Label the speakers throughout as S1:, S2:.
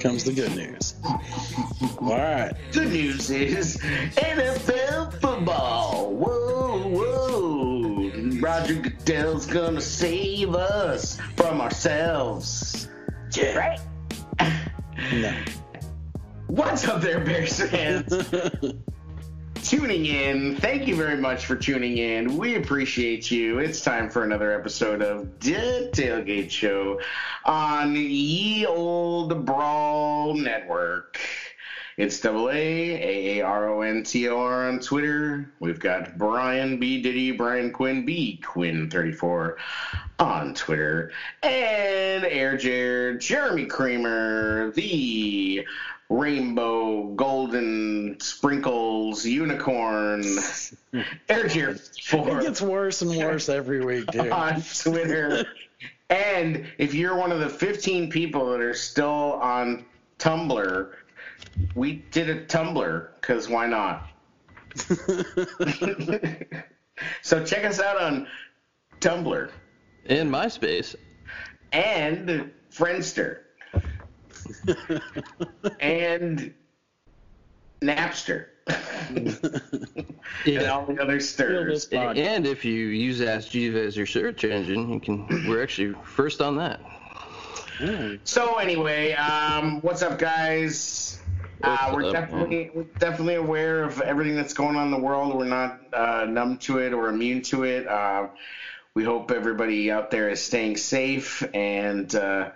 S1: comes the good news. All right.
S2: Good news is NFL football. Whoa, whoa. Roger Goodell's gonna save us from ourselves. Right?
S1: No.
S2: What's up there, Bears fans? tuning in. Thank you very much for tuning in. We appreciate you. It's time for another episode of The Tailgate Show on Ye Old Brawl Network. It's double A, A A R O N T O R on Twitter. We've got Brian B. Diddy, Brian Quinn B. Quinn34 on Twitter. And Air Jared, Jeremy Kramer, the rainbow, golden sprinkles, unicorn, Air Jared
S1: It gets worse and worse every week, dude.
S2: on Twitter. and if you're one of the 15 people that are still on Tumblr, we did a Tumblr because why not? so check us out on Tumblr
S3: In MySpace.
S2: and Friendster and Napster and all the other stirs.
S3: And if you use Ask Jeeves as your search engine, you can. We're actually first on that.
S1: Mm.
S2: So anyway, um, what's up, guys? Uh, we're
S3: up,
S2: definitely we're definitely aware of everything that's going on in the world. We're not uh, numb to it or immune to it. Uh, we hope everybody out there is staying safe, and uh,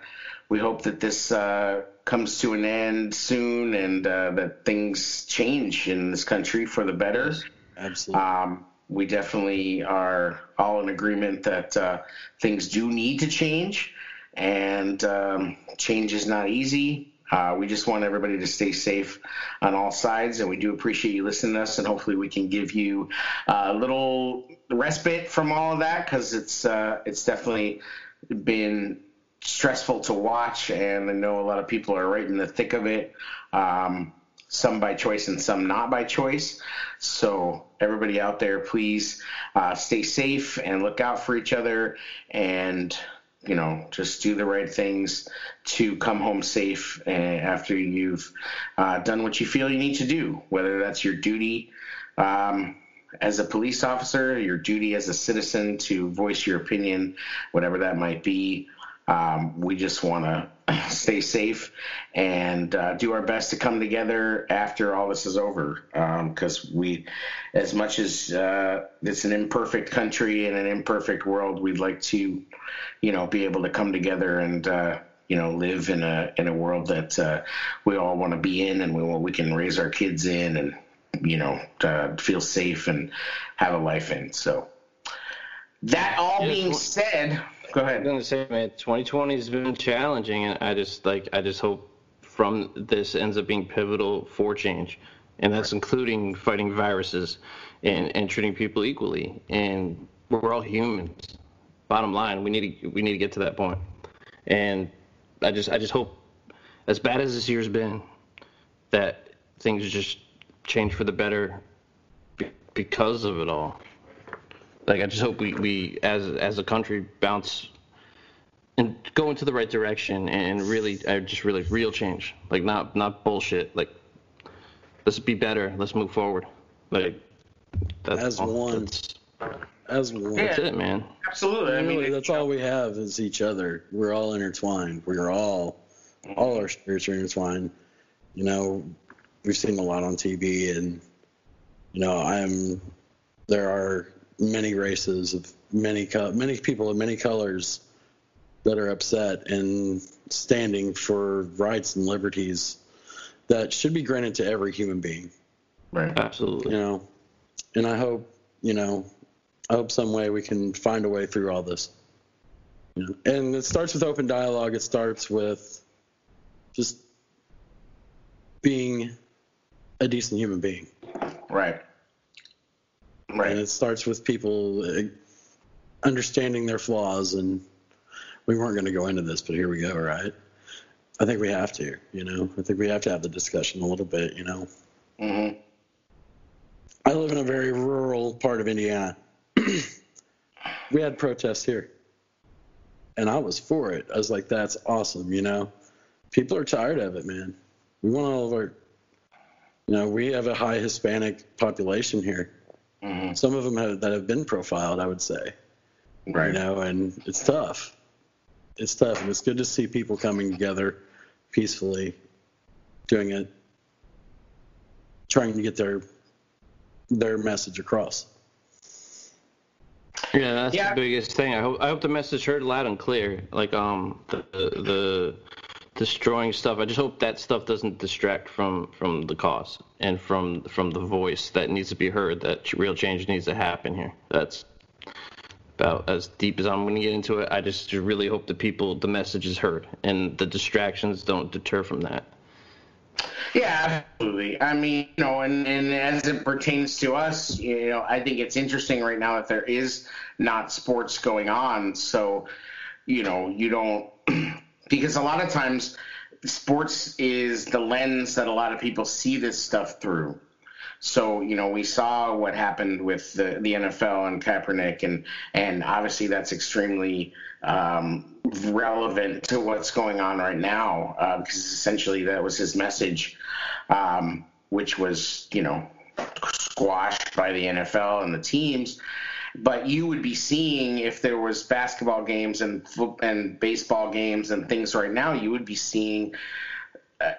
S2: we hope that this uh, comes to an end soon, and uh, that things change in this country for the better.
S1: Absolutely.
S2: Um, we definitely are all in agreement that uh, things do need to change, and um, change is not easy. Uh, we just want everybody to stay safe on all sides, and we do appreciate you listening to us. And hopefully, we can give you a little respite from all of that because it's uh, it's definitely been stressful to watch, and I know a lot of people are right in the thick of it. Um, some by choice and some not by choice. So everybody out there, please uh, stay safe and look out for each other, and you know just do the right things to come home safe uh, after you've uh, done what you feel you need to do, whether that's your duty. Um, as a police officer, your duty as a citizen to voice your opinion, whatever that might be. Um, we just want to stay safe and uh, do our best to come together after all this is over. Because we, as much as uh, it's an imperfect country and an imperfect world, we'd like to, you know, be able to come together and. Uh, you know, live in a in a world that uh, we all want to be in, and we want, we can raise our kids in, and you know, uh, feel safe and have a life in. So, that all
S3: Yeah,
S2: being said, go ahead.
S3: I'm gonna say, man, 2020 has been challenging, and I just like I just hope from this ends up being pivotal for change, and that's including fighting viruses and and treating people equally. And we're all humans. Bottom line, we need to we need to get to that point. And I just I just hope, as bad as this year's been, that things just change for the better because of it all. Like I just hope we, we as as a country bounce and go into the right direction and really I just really real change. Like not not bullshit. Like let's be better. Let's move forward. Like that's
S1: As
S3: all-
S1: one.
S3: That's,
S1: As one.
S2: Yeah.
S3: that's it, man.
S2: Absolutely. I mean,
S1: Really, that's all we have is each other. We're all intertwined. We're all, all our spirits are intertwined. You know, we've seen a lot on TV, and you know, I'm. There are many races of many co- many people of many colors that are upset and standing for rights and liberties that should be granted to every human being
S2: right.
S3: Absolutely.
S1: you know and i hope you know i hope some way we can find a way through all this you know? and it starts with open dialogue it starts with just being a decent human being
S2: Right.
S1: And it starts with people uh, understanding their flaws and we weren't going to go into this but here we go right i think we have to you know i think we have to have the discussion a little bit you know
S2: hmm
S1: I live in a very rural part of Indiana. we had protests here. And I was for it. I was like, that's awesome, you know? people are tired of it, man. We want all of our, you know, we have a high Hispanic population here. Mm-hmm. Some of them have, that have been profiled, I would say. Right. You know, and it's tough. It's tough, and it's good to see people coming together peacefully, doing it, trying to get their their message across.
S3: Yeah, that's yeah. the biggest thing. I hope I hope the message heard loud and clear. Like um the the destroying stuff. I just hope that stuff doesn't distract from from the cause and from from the voice that needs to be heard. That real change needs to happen here. That's about as deep as I'm going to get into it. I just really hope the people, the message is heard, and the distractions don't deter from that.
S2: Yeah, absolutely. I mean, you know, and, and as it pertains to us, you know, I think it's interesting right now that there is not sports going on. So, you know, you don't, because a lot of times sports is the lens that a lot of people see this stuff through. So you know, we saw what happened with the, the NFL and Kaepernick, and and obviously that's extremely um, relevant to what's going on right now uh, because essentially that was his message, um, which was you know squashed by the NFL and the teams. But you would be seeing if there was basketball games and and baseball games and things right now, you would be seeing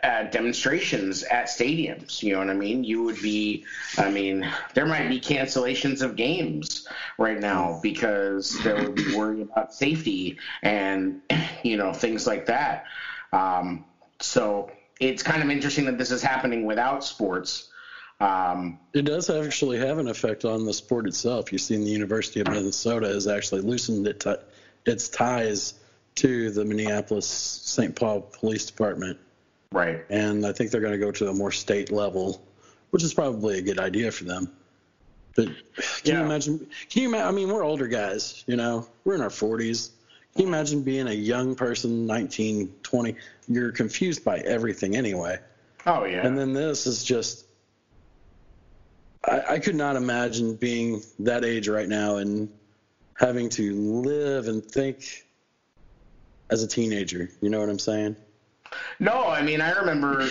S2: uh, demonstrations at stadiums. You know what I mean? You would be, I mean, there might be cancellations of games right now because they would be worried about safety and, you know, things like that. Um, so it's kind of interesting that this is happening without sports.
S1: Um, it does actually have an effect on the sport itself. You've seen the University of Minnesota has actually loosened it t- its ties to the Minneapolis St. Paul Police Department
S2: Right.
S1: And I think they're going to go to a more state level, which is probably a good idea for them. But can yeah. you imagine? Can you imagine? I mean, we're older guys, you know, we're in our 40s. Can you imagine being a young person, 19, 20? You're confused by everything anyway.
S2: Oh, yeah.
S1: And then this is just, I, I could not imagine being that age right now and having to live and think as a teenager. You know what I'm saying?
S2: No, I mean I remember,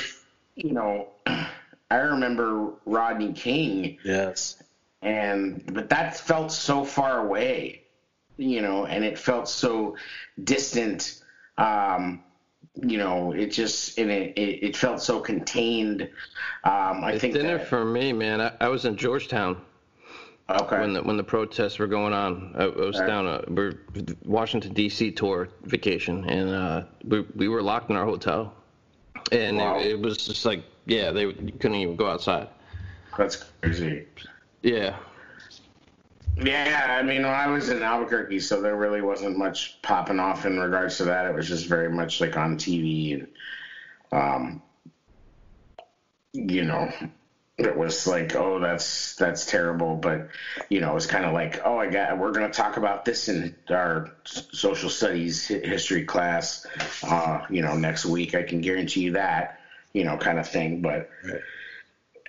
S2: you know, I remember Rodney King.
S1: Yes.
S2: And but that felt so far away, you know, and it felt so distant. Um, you know, it just and it, it, it felt so contained. Um, I
S3: it
S2: think
S3: didn't for me, man. I, I was in Georgetown.
S2: Okay.
S3: When the when the protests were going on, I, I was right. down a we're Washington D.C. tour vacation, and uh, we we were locked in our hotel, and wow. it, it, was just like yeah, they couldn't even go outside.
S2: That's crazy.
S3: Yeah.
S2: Yeah, I mean, when I was in Albuquerque, so there really wasn't much popping off in regards to that. It was just very much like on TV and, um, you know, it was like, oh, that's that's terrible. But you know, it's kind of like, oh, I got we're going to talk about this in our social studies history class, uh, you know, next week. I can guarantee you that, you know, kind of thing. But.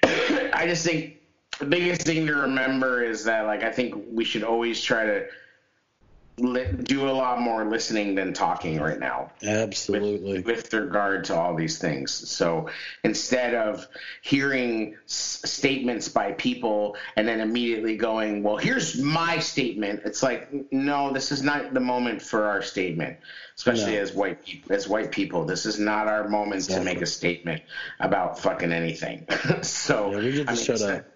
S2: I just think the biggest thing to remember is that, like, I think we should always try to do a lot more listening than talking right now.
S1: Absolutely.
S2: With, with, regard to all these things. So instead of hearing s- statements by people and then immediately going, well, here's my statement, it's like, no, this is not the moment for our statement, especially no. as white people. As white people, this is not our moment exactly. to make a statement about fucking anything. so
S1: yeah, we get to I mean, shut up.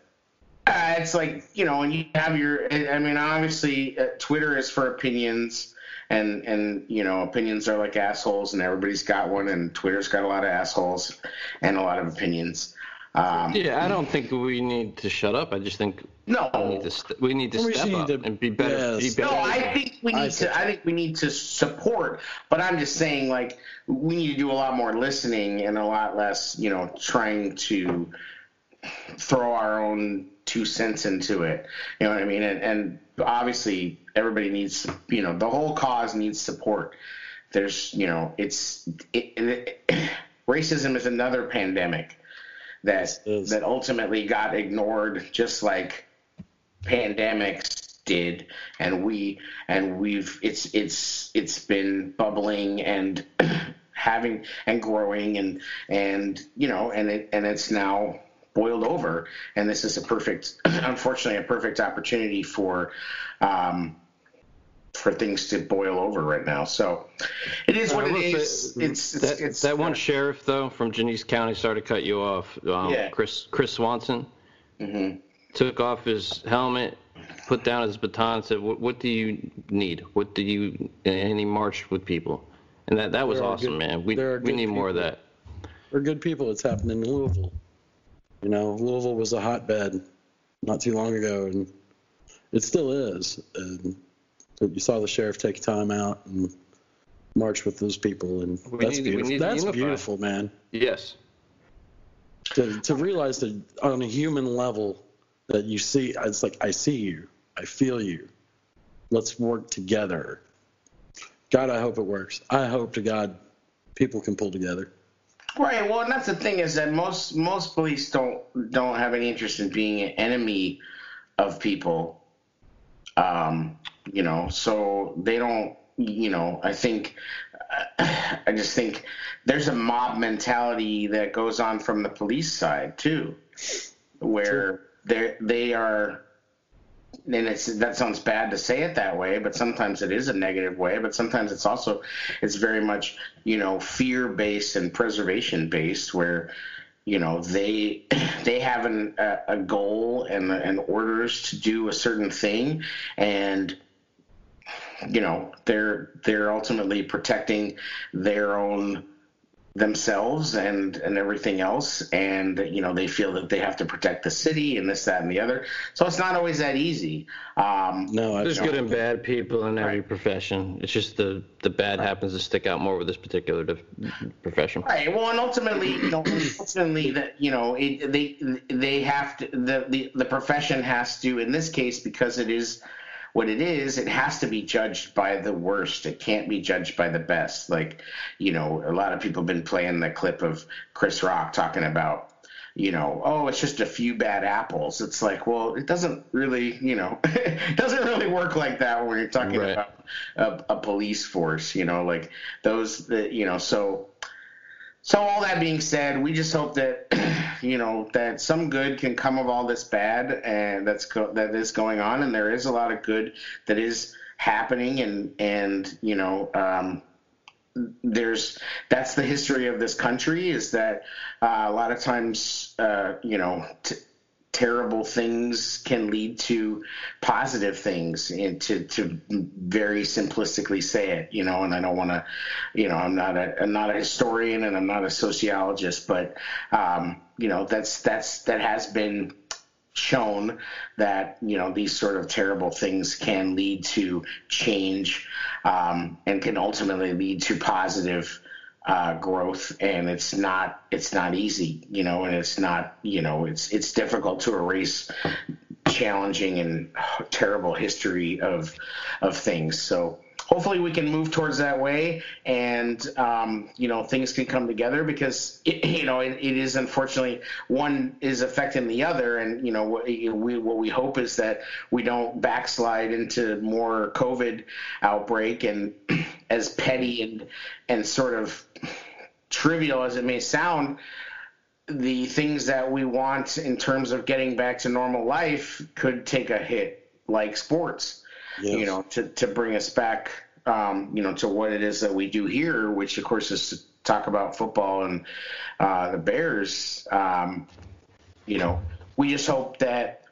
S2: Uh, it's like you know, and you have your. I mean, obviously, uh, Twitter is for opinions, and and you know, opinions are like assholes, and everybody's got one, and Twitter's got a lot of assholes and a lot of opinions.
S3: Um, yeah, I don't think we need to shut up. I just think
S2: no,
S3: we need to st- we need to we step up to, and be better, yes. be better.
S2: No, I think we need I to. I think we need to support. But I'm just saying, like, we need to do a lot more listening and a lot less, you know, trying to throw our own two cents into it. You know what I mean? And, and obviously, everybody needs, you know, the whole cause needs support. There's, you know, it's it, it, racism is another pandemic that that ultimately got ignored, just like pandemics did, and we and we've it's it's it's been bubbling and having and growing and and you know and it and it's now boiled over and this is a perfect unfortunately a perfect opportunity for um, for things to boil over right now. So it is what it is. Say, it's,
S3: it's, that,
S2: it's,
S3: that one sheriff though from Genesee County. Sorry to cut you off. Um, yeah. Chris Chris Swanson mm-hmm. took off his helmet, put down his baton, said, "What, what do you need? What do you?" And he marched with people, and that that was awesome, good, man. We we need people. more of that.
S1: We're good people. It's happening in Louisville. You know, Louisville was a hotbed not too long ago, and it still is. And you saw the sheriff take time out and march with those people, and we that's need, beautiful. That's beautiful, man.
S3: Yes.
S1: To to realize that on a human level that you see, it's like I see you, I feel you. Let's work together. God, I hope it works. I hope to God people can pull together.
S2: Right. Well, and that's the thing is that most most police don't don't have any interest in being an enemy of people. Um, you know, so they don't. You know, I think I just think there's a mob mentality that goes on from the police side too, where they they are and it's that sounds bad to say it that way, but sometimes it is a negative way. But sometimes it's also it's very much you know fear based and preservation based, where you know they they have an, a, a goal and and orders to do a certain thing, and you know they're they're ultimately protecting their own themselves and and everything else. And you know they feel that they have to protect the city and this that and the other. So it's not always that easy. Um,
S3: no there's good and bad people in every right. profession. It's just the the bad right. happens to stick out more with this particular profession.
S2: Right. Well and ultimately you know ultimately that you know it, they they have to the, the the profession has to in this case because it is what it is, it has to be judged by the worst. It can't be judged by the best. Like, you know, a lot of people have been playing the clip of Chris Rock talking about, you know, oh, it's just a few bad apples. It's like, well, it doesn't really, you know, it doesn't really work like that when you're talking right. about a, a, police force, you know, like those, that, you know, so so all that being said, we just hope that you know that some good can come of all this bad and that's go- that is going on, and there is a lot of good that is happening, and and you know. Um, there's that's the history of this country is that uh, a lot of times uh, you know t- terrible things can lead to positive things and to, to very simplistically say it you know and i don't want to you know i'm not a i'm not a historian and i'm not a sociologist but um, you know that's that's that has been shown that you know these sort of terrible things can lead to change um, and can ultimately lead to positive uh, growth, and it's not it's not easy, you know, and it's not you know it's it's difficult to erase challenging and terrible history of of things. So hopefully we can move towards that way and um, you know things can come together because it, you know it, it is unfortunately one is affecting the other and you know what we, what we hope is that we don't backslide into more covid outbreak and as petty and and sort of trivial as it may sound the things that we want in terms of getting back to normal life could take a hit like sports yes. you know, to, to bring us back, um, you know, to what it is that we do here, which of course is to talk about football and uh, the Bears. Um, you know, we just hope that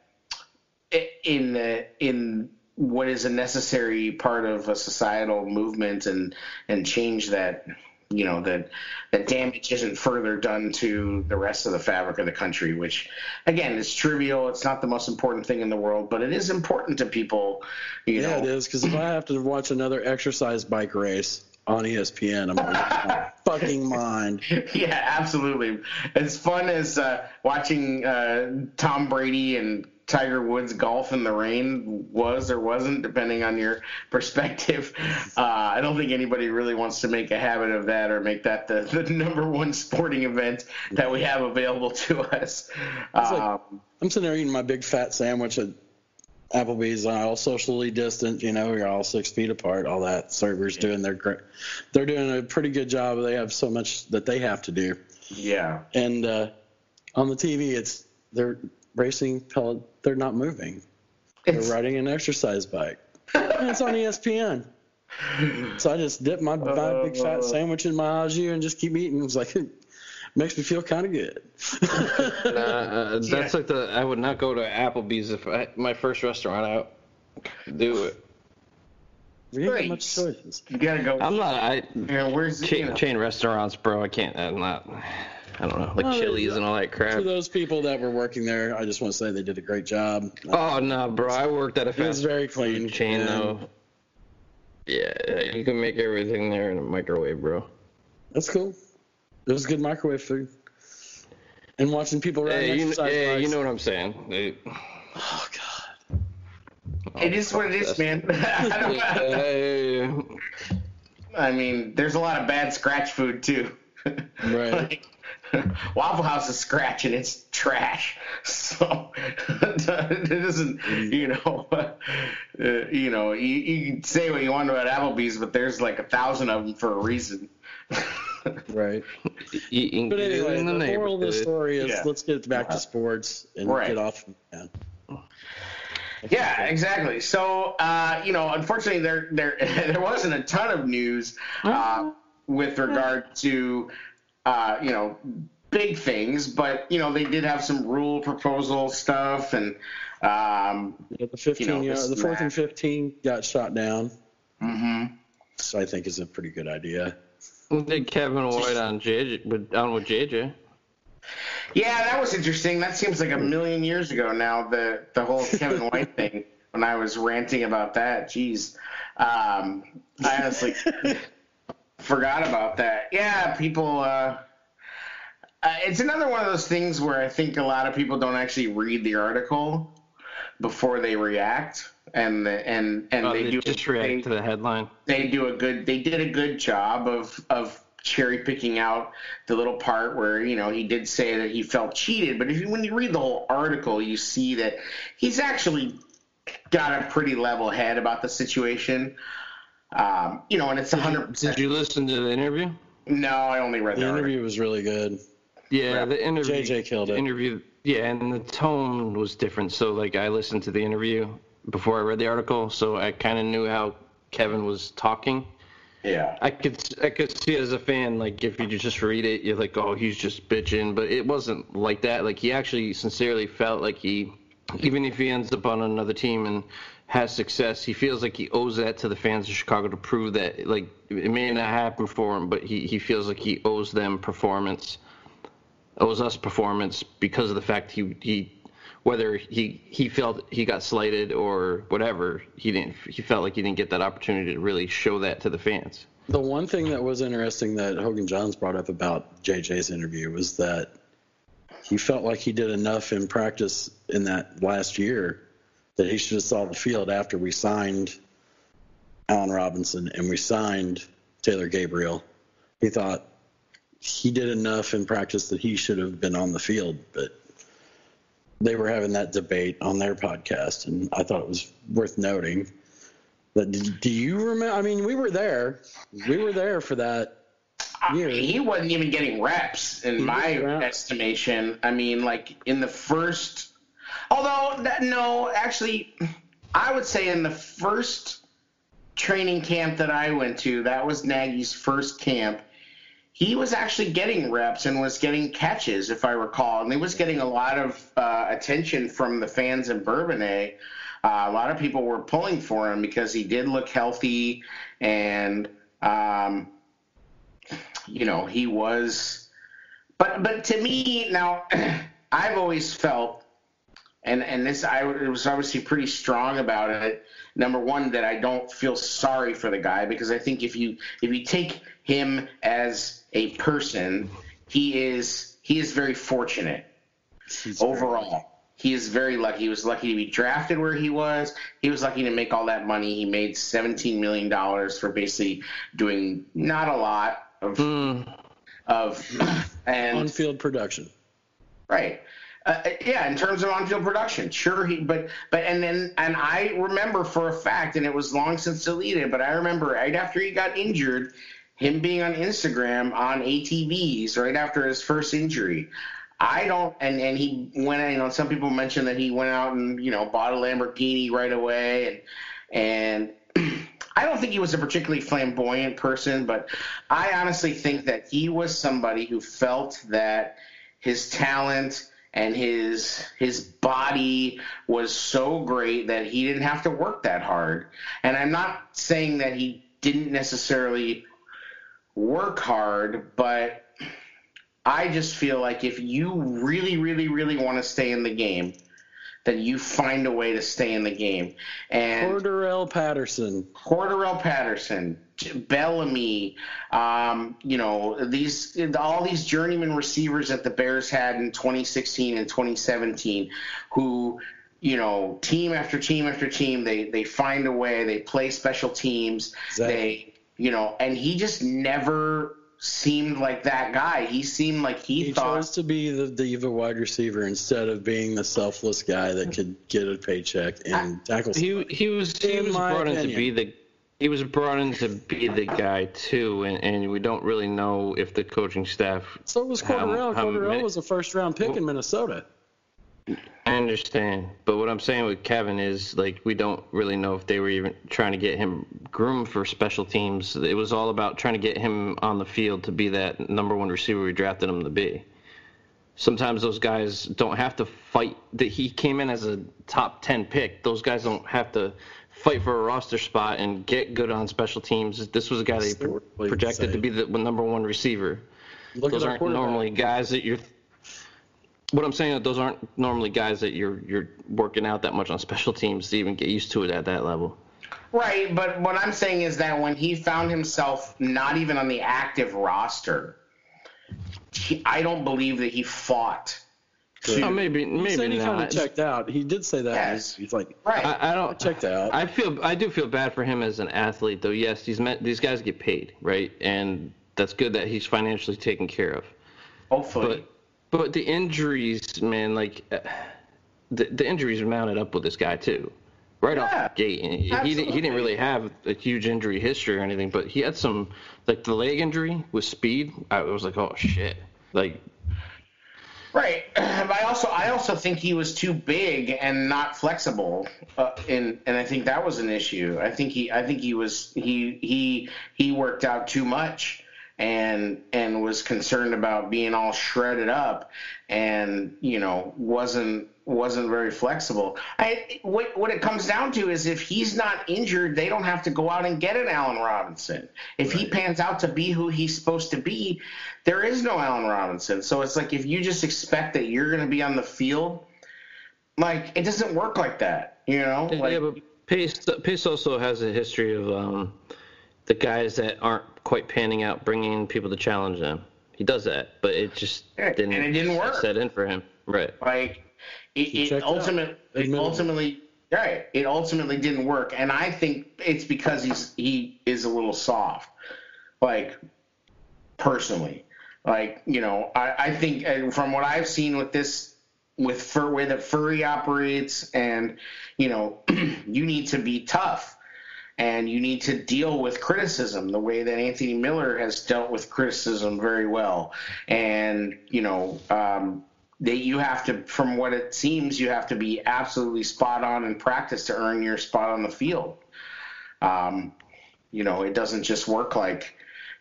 S2: in the in what is a necessary part of a societal movement and and change that you know that that damage isn't further done to the rest of the fabric of the country which again is trivial. It's not the most important thing in the world but it is important to people
S1: yeah know. it is because if i have to watch another exercise bike race on espn i'm fucking mind.
S2: Yeah absolutely. As fun as uh, watching uh, tom brady and Tiger Woods golf in the rain was or wasn't, depending on your perspective. Uh, I don't think anybody really wants to make a habit of that or make that the, the number one sporting event that we have available to us.
S1: Um, like, I'm sitting there eating my big fat sandwich at Applebee's all socially distant. You know, you're all six feet apart. All that servers yeah. doing their great. they're doing a pretty good job. They have so much that they have to do.
S2: Yeah.
S1: And uh, on the TV, it's they're racing pellet. They're not moving. It's, they're riding an exercise bike. and it's on ESPN. So I just dip my, my big fat uh. sandwich in my au jus and just keep eating. It's was like makes me feel kind of good.
S3: uh, that's yeah. like the I would not go to Applebee's if I, my first restaurant out. Do it.
S1: We ain't much choices.
S2: You gotta go.
S3: I'm not. I yeah, where's chain, you know? chain restaurants, bro. I can't. I'm not. I don't know, like well, Chili's and all that crap.
S1: To those people that were working there, I just want to say they did a great job.
S3: Oh no, bro! I worked at a fast.
S1: very clean
S3: chain though. Yeah, you can make everything there in a microwave, bro.
S1: That's cool. It was good microwave food. And watching people run
S3: yeah,
S1: you,
S3: yeah, you know what I'm saying. They,
S1: oh God.
S2: Oh, it is what it is, man. I mean, there's a lot of bad scratch food too.
S1: Right. like,
S2: Waffle House is scratch and it's trash. So it doesn't, you know, uh, you know, you, you can say what you want about Applebee's, but there's like a thousand of them for a reason.
S1: right. but anyway, the, the moral of the story is yeah. let's get back to sports and right. get off. Yeah.
S2: Yeah, exactly. So, uh, you know, unfortunately, there there there wasn't a ton of news uh, with regard to, uh, you know, big things, but you know, they did have some rule proposal stuff and. Um,
S1: yeah, the fifteen, you know, the fourth and fifteen got shot down.
S2: Mm-hmm.
S1: So I think is a pretty good idea.
S3: Did Kevin White on JJ with on with JJ?
S2: Yeah, that was interesting. That seems like a million years ago now. The the whole Kevin White thing. When I was ranting about that, jeez, um, I honestly forgot about that. Yeah, people. Uh, uh, it's another one of those things where I think a lot of people don't actually read the article before they react and and and
S3: oh,
S2: they,
S3: they,
S2: do
S3: just react they, to the headline.
S2: They do a good. They did a good job of of cherry picking out the little part where you know he did say that he felt cheated. But if you, when you read the whole article, you see that he's actually got a pretty level head about the situation. Um, you know, and it's hundred.
S3: Did you listen to the interview?
S2: No, I only read
S1: the,
S2: the
S1: interview. Was really good.
S3: Yeah, the interview.
S1: JJ killed it.
S3: Interview. Yeah, and the tone was different. So like I listened to the interview before I read the article, so I kind of knew how Kevin was talking.
S2: Yeah.
S3: I could I could see as a fan like if you just read it, you're like, oh, he's just bitching, but it wasn't like that. Like he actually sincerely felt like he, even if he ends up on another team and has success, he feels like he owes that to the fans of Chicago to prove that like it may not happen for him, but he he feels like he owes them performance owes us performance because of the fact he he whether he he felt he got slighted or whatever he didn't he felt like he didn't get that opportunity to really show that to the fans.
S1: The one thing that was interesting that Hoge and Jahns brought up about JJ's interview was that he felt like he did enough in practice in that last year that he should have saw the field after we signed Allen Robinson and we signed Taylor Gabriel. He thought he did enough in practice that he should have been on the field, but they were having that debate on their podcast, and I thought it was worth noting. But do you remember? I mean, we were there. We were there for that year.
S2: he wasn't even getting reps, in he my estimation. I mean, like in the first. Although no, actually, I would say in the first training camp that I went to, that was Nagy's first camp he was actually getting reps and was getting catches, if I recall, and he was getting a lot of uh, attention from the fans in Bourbonnais. Uh, a lot of people were pulling for him because he did look healthy, and um, you know he was. But but to me now, I've always felt, and and this I was obviously pretty strong about it. Number one, that I don't feel sorry for the guy because I think if you if you take him as a person, he is he is very fortunate He's overall. Very he is very lucky. He was lucky to be drafted where he was. He was lucky to make all that money. He made seventeen million dollars for basically doing not a lot of mm. of
S1: and on field production.
S2: Right. Uh, yeah, in terms of on-field production, sure he, but but and then and I remember for a fact, and it was long since deleted, but I remember right after he got injured, him being on Instagram on ATVs right after his first injury. I don't, and and he went. You know, some people mentioned that he went out and you know bought a Lamborghini right away, and and I don't think he was a particularly flamboyant person, but I honestly think that he was somebody who felt that his talent and his his body was so great that he didn't have to work that hard. And I'm not saying that he didn't necessarily work hard, but I just feel like if you really, really, really want to stay in the game, then you find a way to stay in the game. And
S1: Cordarrelle Patterson.
S2: Cordarrelle Patterson, Bellamy, um, you know, these all these journeyman receivers that the Bears had in 2016 and 2017 who you know, team after team after team, they they find a way. They play special teams. Exactly. They, you know, and he just never seemed like that guy. He seemed like he,
S1: he
S2: thought
S1: chose to be the diva wide receiver instead of being the selfless guy that could get a paycheck and tackle.
S3: He he was he was brought opinion. in to be the he was brought in to be the guy too, and, and we don't really know if the coaching staff.
S1: So was Cordarrelle. Cordarrelle was a first round pick well, in Minnesota.
S3: I understand, but what I'm saying with Kevin is like we don't really know if they were even trying to get him groomed for special teams. It was all about trying to get him on the field to be that number one receiver we drafted him to be. Sometimes those guys don't have to fight. That he came in as a top ten pick. Those guys don't have to fight for a roster spot and get good on special teams. This was a guy they projected to be the number one receiver. Look those aren't normally guys that you're what I'm saying is those aren't normally guys that you're you're working out that much on special teams to even get used to it at that level.
S2: Right, but what I'm saying is that when he found himself not even on the active roster, he, I don't believe that he fought.
S3: To, oh, maybe maybe he said
S1: he
S3: kind
S1: of checked out. He did say that. Yes. He's, he's like,
S2: right.
S3: I, I don't
S1: I checked out.
S3: I feel I do feel bad for him as an athlete, though. Yes, these met, these guys get paid, right, and that's good that he's financially taken care of.
S2: Hopefully.
S3: But, but the injuries, man, like uh, the the injuries mounted up with this guy too, right yeah, off the gate. He, he didn't really have a huge injury history or anything, but he had some like the leg injury with speed. I was like, oh shit, like.
S2: Right, but I also I also think he was too big and not flexible, uh, and and I think that was an issue. I think he I think he was he he he worked out too much and and was concerned about being all shredded up and you know wasn't wasn't very flexible. I what what it comes down to is if he's not injured, they don't have to go out and get an Allen Robinson. If right. he pans out to be who he's supposed to be, there is no Allen Robinson. So it's like if you just expect that you're going to be on the field, like it doesn't work like that, you know?
S3: Yeah,
S2: like,
S3: but Pace Pace also has a history of um, the guys that aren't quite panning out, bringing people to challenge them. He does that, but it just
S2: yeah,
S3: didn't,
S2: and it didn't work.
S3: set in for him. Right.
S2: Like it, it ultimately, it ultimately, right. It ultimately didn't work, and I think it's because he's he is a little soft. Like personally, like you know, I, I think from what I've seen with this with fur way that Furrey operates and you know you need to be tough and you need to deal with criticism the way that Anthony Miller has dealt with criticism very well. And you know, um, that you have to, from what it seems, you have to be absolutely spot on in practice to earn your spot on the field. Um, you know, it doesn't just work like,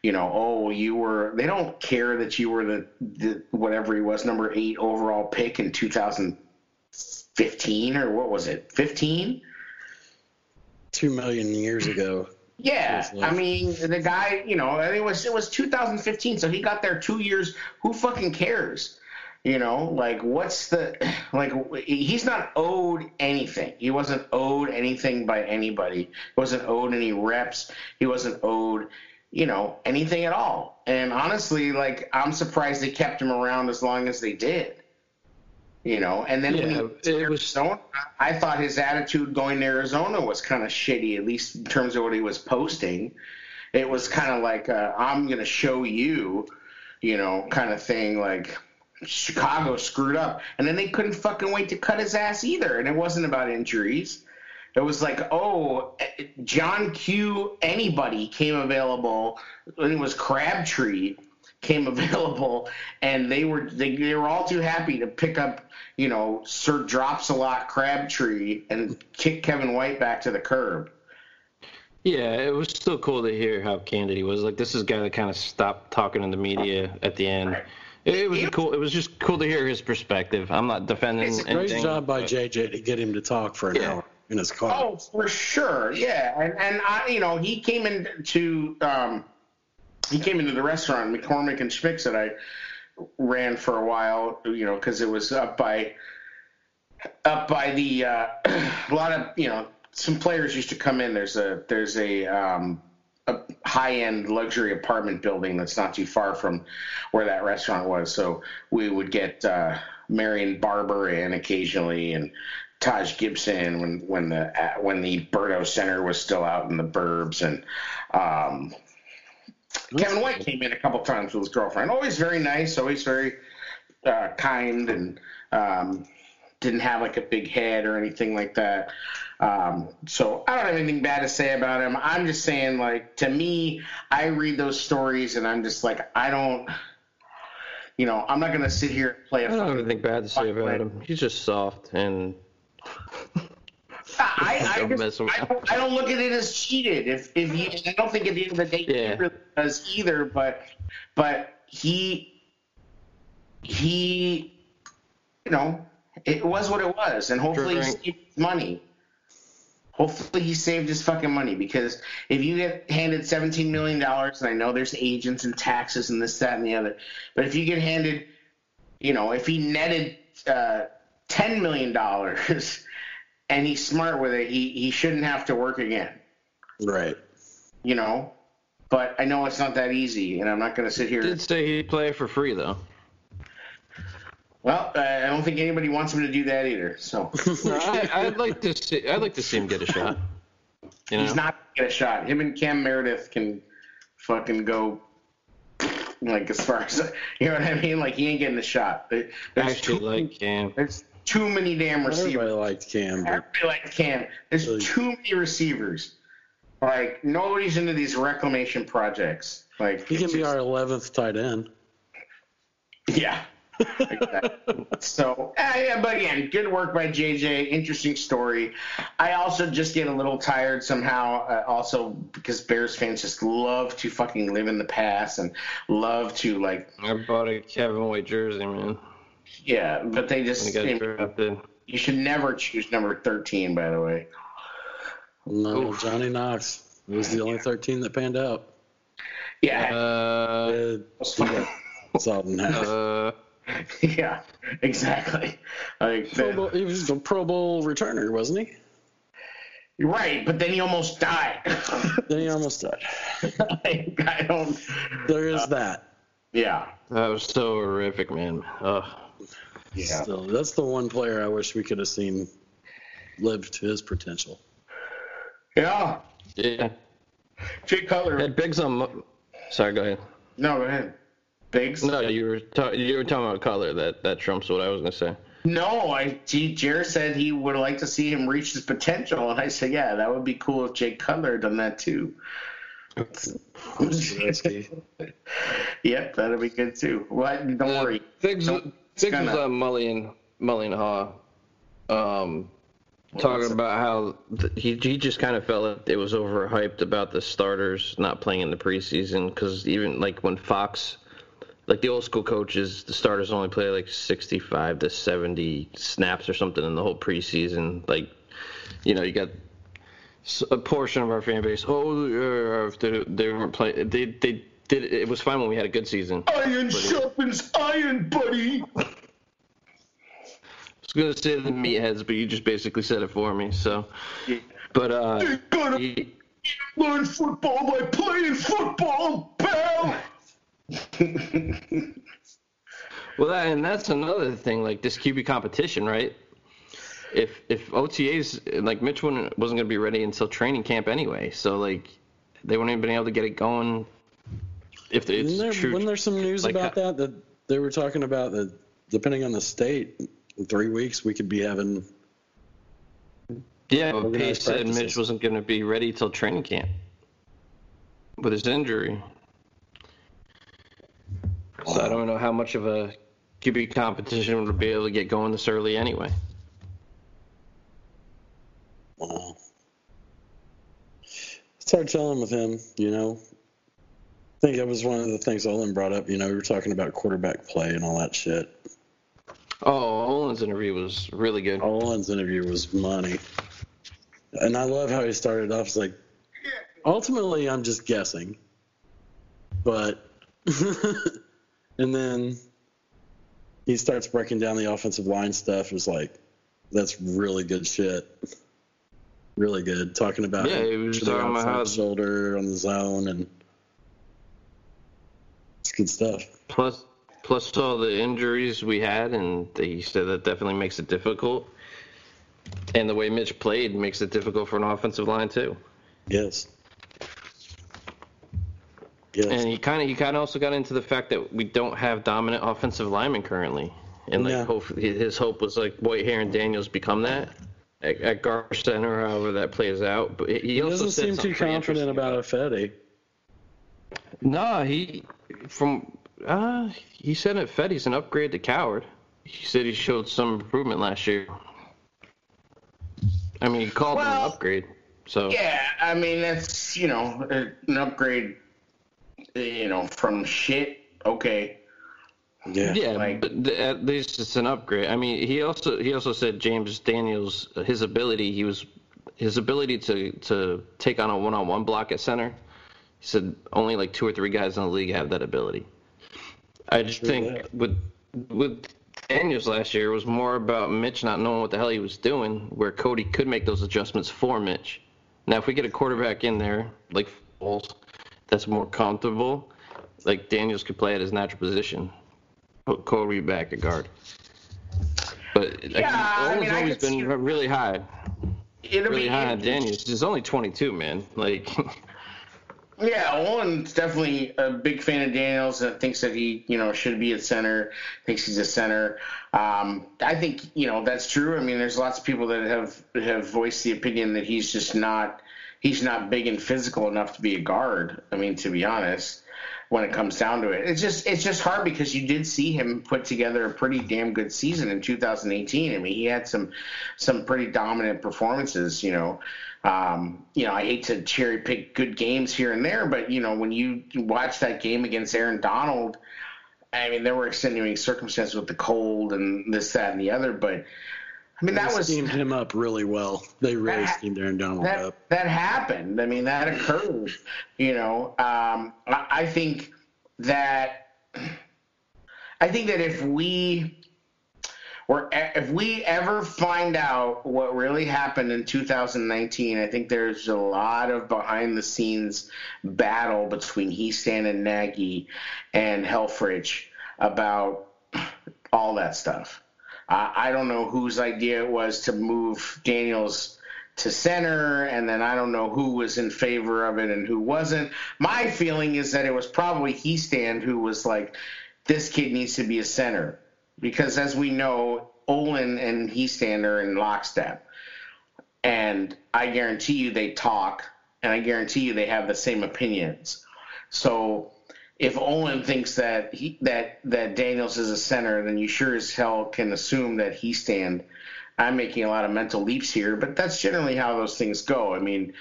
S2: you know, oh, you were. They don't care that you were the, the whatever he was, number eight overall pick in 2015 or what was it, 15?
S1: Two million years ago.
S2: Yeah, I mean the guy, you know, it was it was 2015, so he got there two years. Who fucking cares? You know, like what's the like? He's not owed anything. He wasn't owed anything by anybody. He wasn't owed any reps. He wasn't owed, you know, anything at all. And honestly, like I'm surprised they kept him around as long as they did you know. And then yeah, when he went to Arizona, I thought his attitude going to Arizona was kind of shitty, at least in terms of what he was posting. It was kind of like uh, I'm going to show you, you know, kind of thing. Like Chicago screwed up, and then they couldn't fucking wait to cut his ass either. And it wasn't about injuries. It was like, oh, John Q. Anybody came available. And it was Crabtree came available, and they were they, they were all too happy to pick up, you know, Sir Drops a Lot Crabtree and kick Kevin White back to the curb.
S3: Yeah, it was still cool to hear how candid he was. Like this is a guy that kind of stopped talking in the media at the end. It, it was cool. It was just cool to hear his perspective. I'm not defending.
S1: It's a
S3: great
S1: anything, job by JJ to get him to talk for an yeah. hour in his car.
S2: Oh, for sure. Yeah, and and I, you know, he came into um, he came into the restaurant McCormick and Schmick's that I ran for a while. You know, because it was up by up by the uh, a lot of you know some players used to come in. There's a there's a um, a high end luxury apartment building that's not too far from where that restaurant was. So we would get uh, Marion Barber in occasionally and Taj Gibson when when the when the Berto Center was still out in the burbs and um, Kevin White came in a couple times with his girlfriend. Always very nice, always very uh, kind, and um, didn't have like a big head or anything like that. Um, so I don't have anything bad to say about him. I'm just saying, like to me, I read those stories and I'm just like, I don't. You know, I'm not gonna sit here and play.
S3: A I don't have anything bad to say about him. He's just soft and.
S2: I, I, just, I, don't, I, don't, look at it as cheated. If if he, I don't think at the end of the day yeah. he really does either. But but he he, you know, it was what it was, and hopefully he saved his money. Hopefully he saved his fucking money because if you get handed seventeen million dollars, and I know there's agents and taxes and this, that, and the other, but if you get handed, you know, if he netted uh, ten million dollars and he's smart with it, he he shouldn't have to work again.
S1: Right.
S2: You know, but I know it's not that easy, and I'm not going to sit here.
S3: He did say he'd play for free though.
S2: Well, uh, I don't think anybody wants him to do that either. So
S3: I, would like to see. I'd like to see him get a shot.
S2: You know? He's not get a shot. Him and Cam Meredith can fucking go like as far as you know what I mean. Like he ain't getting a shot. There's
S3: Actually, too, like Cam.
S2: There's too many damn receivers.
S1: Everybody liked Cam.
S2: But... Everybody liked Cam. There's really... too many receivers. Like nobody's into these reclamation projects. Like
S1: he can just... be our eleventh tight end.
S2: Yeah, so, uh, yeah, but again, good work by JJ. Interesting story. I also just get a little tired somehow. Uh, also because Bears fans just love to fucking live in the past and love to like.
S3: I bought a Kevin White jersey, man.
S2: Yeah, but they just. you should never choose number thirteen. By the way.
S1: No, Oof. Johnny Knox was the only thirteen that panned out.
S2: Yeah.
S3: Uh,
S2: uh, yeah, exactly. Like
S1: Pro Bowl, he was a Pro Bowl returner, wasn't he?
S2: You're Right, but then he almost died.
S1: then he almost died.
S2: I, I don't.
S1: There is uh, that.
S2: Yeah.
S3: That was so horrific, man. Ugh.
S1: Yeah. Still, that's the one player I wish we could have seen live to his potential.
S2: Yeah.
S3: Yeah.
S2: Jay Cutler.
S3: Had Biggs on. Sorry, go ahead.
S2: No, go ahead. Biggs?
S3: No, you were ta- you were talking about Cutler. That that trumps what I was gonna say.
S2: No, I Jared said he would like to see him reach his potential, and I said, yeah, that would be cool if Jake Cutler had done that too. yep, that'd be good too. Well, don't uh, worry.
S3: Biggs, Biggs gonna... was on Mully and Mully and Haugh, um, talking about how he he just kind of felt like it was overhyped about the starters not playing in the preseason because even like when Fox like the old school coaches, the starters only play like 65 to 70 snaps or something in the whole preseason. Like, you know, you got a portion of our fan base. Oh, uh, they, they weren't playing. They they did. It was fine when we had a good season.
S2: Iron sharpens iron, buddy. I
S3: was gonna say the meatheads, but you just basically said it for me. So, but uh,
S2: you gotta he, learn football by playing football, pal.
S3: well, that, and that's another thing, like this QB competition, right? If if OTAs like Mitch wasn't wasn't going to be ready until training camp anyway, so like they wouldn't even been able to get it going. If it's
S1: there,
S3: true,
S1: wasn't there some news like, about uh, that that they were talking about that depending on the state, in three weeks we could be having.
S3: Yeah, but Pace said
S1: practices.
S3: Mitch wasn't going to be ready till training camp with his injury. So I don't know how much of a QB competition would be able to get going this early anyway.
S1: Wow. It's hard telling with him, you know. I think that was one of the things Olin brought up. You know, we were talking about quarterback play and all that shit.
S3: Oh, Olin's interview was really good.
S1: Olin's interview was money. And I love how he started off. It's like, ultimately, I'm just guessing. But, and then he starts breaking down the offensive line stuff. It's like, that's really good shit. Really good. Talking about
S3: Yeah, he was talking about how-
S1: shoulder on the zone and it's good stuff.
S3: Plus, plus all the injuries we had, and he said that definitely makes it difficult. And the way Mitch played makes it difficult for an offensive line too.
S1: Yes. Yes.
S3: And he kind of he kind of also got into the fact that we don't have dominant offensive linemen currently, and like
S1: No.
S3: hope, his hope was like Whitehair and Daniels become that at, at guard center, however that plays out. But he,
S1: he
S3: also
S1: doesn't seem too confident about Ifedi.
S3: No, he from uh he said Ifedi's an upgrade to Coward. He said he showed some improvement last year. I mean, he called him
S2: Well,
S3: an upgrade. So
S2: Yeah, I mean that's you know an upgrade. You know from shit. Okay.
S1: Yeah.
S3: Yeah,
S2: Like-
S3: but at least it's an upgrade. I mean, he also he also said James Daniels his ability he was his ability to to take on a one on one block at center. He said only like two or three guys in the league have that ability. I just think
S1: that.
S3: with with Daniels last year it was more about Mitch not knowing what the hell he was doing, where Cody could make those adjustments for Mitch. Now, if we get a quarterback in there like Foles, that's more comfortable, like Daniels could play at his natural position put Corey back at guard. But like,
S2: Yeah, I
S3: Owen's
S2: mean, I
S3: always
S2: could see-
S3: been really high,
S2: It'll
S3: really
S2: be
S3: high on Daniels. He's only 22, man. Like,
S2: Yeah, Olin's definitely a big fan of Daniels and thinks that he, you know, should be at center. Thinks he's a center. Um, I think you know that's true. I mean, there's lots of people that have have voiced the opinion that he's just not he's not big and physical enough to be a guard. I mean, to be honest, when it comes down to it, it's just it's just hard because you did see him put together a pretty damn good season in 2018. I mean, he had some some pretty dominant performances. You know, um, you know, I hate to cherry pick good games here and there, but you know, when you watch that game against Aaron Donald, I mean, there were extenuating circumstances with the cold and this, that, and the other, but I mean, that
S1: They
S2: was
S1: steamed him up really well. They really
S2: That-
S1: steamed Aaron Donald
S2: that
S1: up.
S2: that happened. I mean, that occurred. You know, um, I, I think that I think that if we or if we ever find out what really happened in 2019, I think there's a lot of behind the scenes battle between Hiestand and Nagy and Helfrich about all that stuff. I I don't know whose idea it was to move Daniels to center, and then I don't know who was in favor of it and who wasn't. My feeling is that it was probably Hiestand who was like, this kid needs to be a center. Because as we know, Olin and Hiestand are in lockstep. And I guarantee you they talk, and I guarantee you they have the same opinions. So if Olin thinks that he that that Daniels is a center, then you sure as hell can assume that Hiestand. I'm making a lot of mental leaps here, but that's generally how those things go. I mean,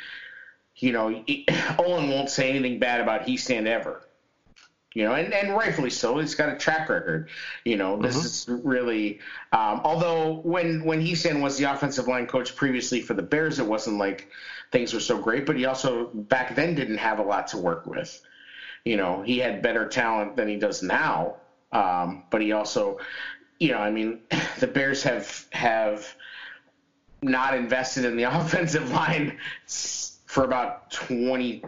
S2: you know, Olin won't say anything bad about Hiestand ever. You know, and, and rightfully so. He's got a track record. You know, this is really. Um, although when when Hiestand was the offensive line coach previously for the Bears, it wasn't like things were so great. But he also back then didn't have a lot to work with you know, he had better talent than he does now. Um, but he also, you know, I mean, the Bears have have not invested in the offensive line for about 20,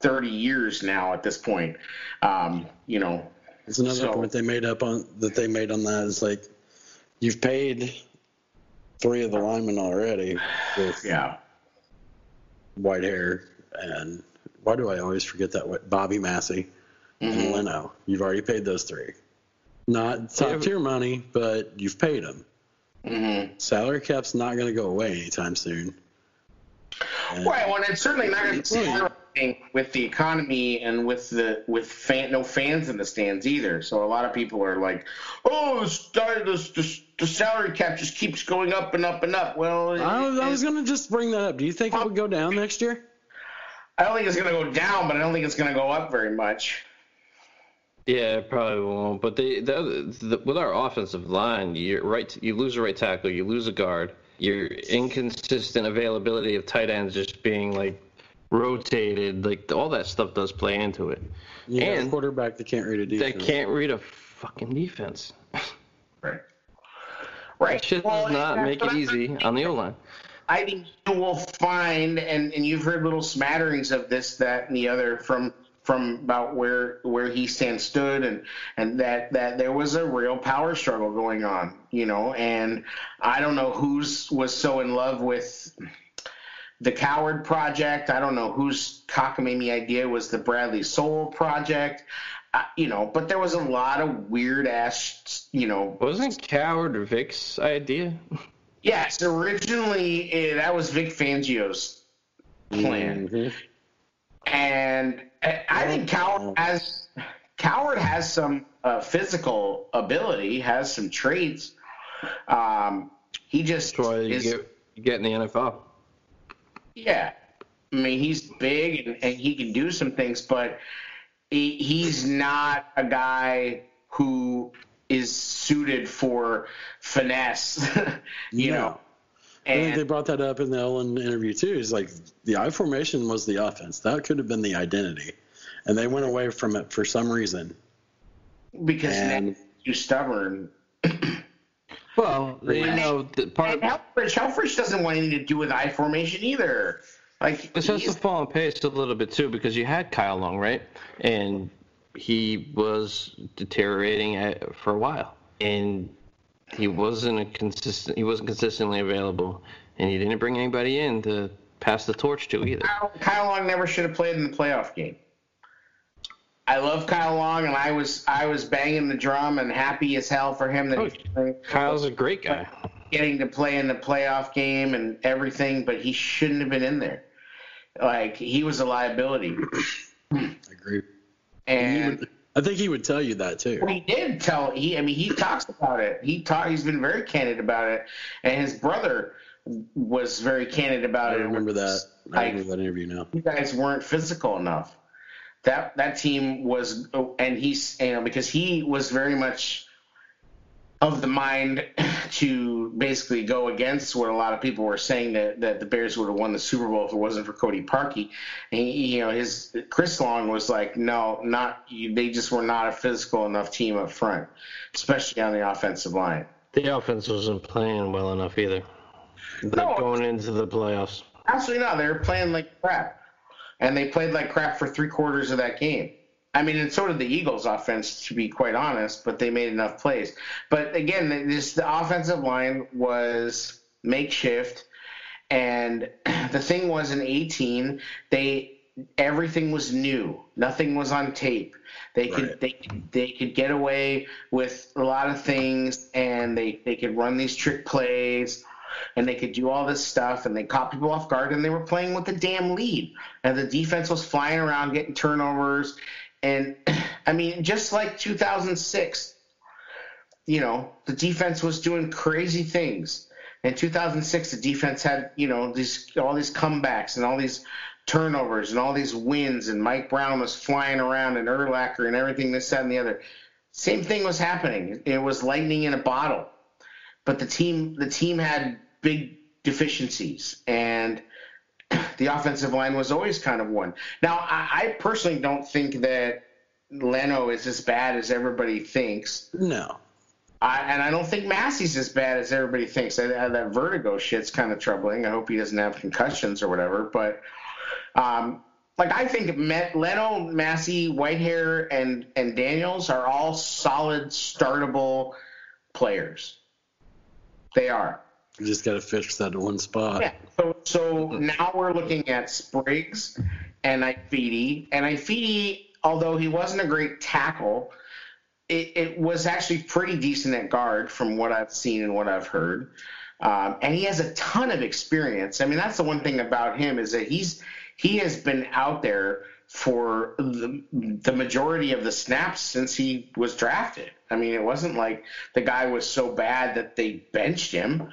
S2: 30 years now at this point. Um, you know,
S1: It's another
S2: So-
S1: point they made up on that they made on that is like you've paid three of the linemen already with
S2: yeah.
S1: Whitehair and why do I always forget that? What Bobby Massie and Leno. You've already paid those three. Not top tier money, but you've paid them.
S2: Mm-hmm.
S1: Salary cap's not going to go away anytime soon.
S2: And right. Well, it's certainly not going to be with the economy and with the with fan, no fans in the stands either. So a lot of people are like, "Oh, the, the, the salary cap just keeps going up and up and up." Well,
S1: I was, was going to just bring that up. Do you think it would go down next year?
S2: I don't think it's going to go down, but I don't think it's going to go up very much.
S3: Yeah, it probably won't. But the, the, the with our offensive line, you right, you lose a right tackle, you lose a guard, your inconsistent availability of tight ends just being like rotated, like all that stuff does play into it.
S1: Yeah, and quarterback that can't read a defense.
S3: That can't read a fucking defense.
S2: right.
S3: Right. That shit well, does not make it easy on the O line.
S2: I think you will find, and, and you've heard little smatterings of this, that, and the other from from about where where he stands stood and and that that there was a real power struggle going on you know and i don't know who's was so in love with the coward project. I don't know whose cockamamie idea was the bradley Sowell project. Uh, you know but there was a lot of weird ass you know
S3: wasn't coward vic's idea
S2: yes originally eh, that was vic fangio's plan mm-hmm. and I think Coward has Coward has some uh, physical ability, has some traits. Um, he just
S3: That's why you is, get, you get in the NFL.
S2: Yeah, I mean he's big and, and he can do some things, but he, he's not a guy who is suited for finesse. you know.
S1: And I think they brought that up in the Olin interview too. Is like the I formation was the offense. That could have been the identity, and they went away from it for some reason.
S2: Because and, too stubborn.
S3: well, you know, the part.
S2: Helfrich, Helfrich doesn't want anything to do with I formation either. Like
S3: it's just to fall and pace a little bit too, because you had Kyle Long, right? And he was deteriorating at, for a while, and he wasn't a consistent. He wasn't consistently available, and he didn't bring anybody in to pass the torch to either.
S2: Kyle, Kyle Long never should have played in the playoff game. I love Kyle Long, and I was I was banging the drum and happy as hell for him that oh,
S3: Kyle's a great guy.
S2: Getting to play in the playoff game and everything, but he shouldn't have been in there. Like he was a liability. And
S1: I think he would tell you that too.
S2: Well, he did tell he. I mean, he talks about it. He talk, He's been very candid about it, and his brother was very candid about
S1: I
S2: it.
S1: I remember that. I remember that interview now.
S2: You guys weren't physical enough. That that team was, oh, and he's you know because he was very much of the mind to basically go against what a lot of people were saying that, that the Bears would have won the Super Bowl if it wasn't for Cody Parkey. And he, you know, his Chris Long was like, no, not they just were not a physical enough team up front, especially on the offensive line.
S3: The offense wasn't playing well enough either. no, going into the playoffs.
S2: Absolutely not. They were playing like crap, and they played like crap for three quarters of that game. I mean, and so did the Eagles' offense, to be quite honest, but they made enough plays. But again, this the offensive line was makeshift, and the thing was in 18, they everything was new, nothing was on tape. They could right. they they could get away with a lot of things, and they they could run these trick plays and they could do all this stuff and they caught people off guard and they were playing with a damn lead and the defense was flying around getting turnovers and I mean, just like 2006, you know, the defense was doing crazy things. In 2006, the defense had, you know, these all these comebacks and all these turnovers and all these wins, and Mike Brown was flying around and Urlacher and everything, this, that, and the other. Same thing was happening. It was lightning in a bottle, but the team the team had big deficiencies, and the offensive line was always kind of one. Now, I, I personally don't think that Leno is as bad as everybody thinks.
S1: No.
S2: I, and I don't think Massie's as bad as everybody thinks. I, I, that vertigo shit's kind of troubling. I hope he doesn't have concussions or whatever. But, um, like I think Met, Leno, Massey, Whitehair, and and Daniels are all solid, startable players. They are.
S1: You just got to fix that one spot.
S2: Yeah. So, so now we're looking at Spriggs and Ifedi. And Ifedi, although he wasn't a great tackle, it, it, was actually pretty decent at guard from what I've seen and what I've heard. Um, and he has a ton of experience. I mean, that's the one thing about him is that he's he has been out there for the, the majority of the snaps since he was drafted. I mean, it wasn't like the guy was so bad that they benched him.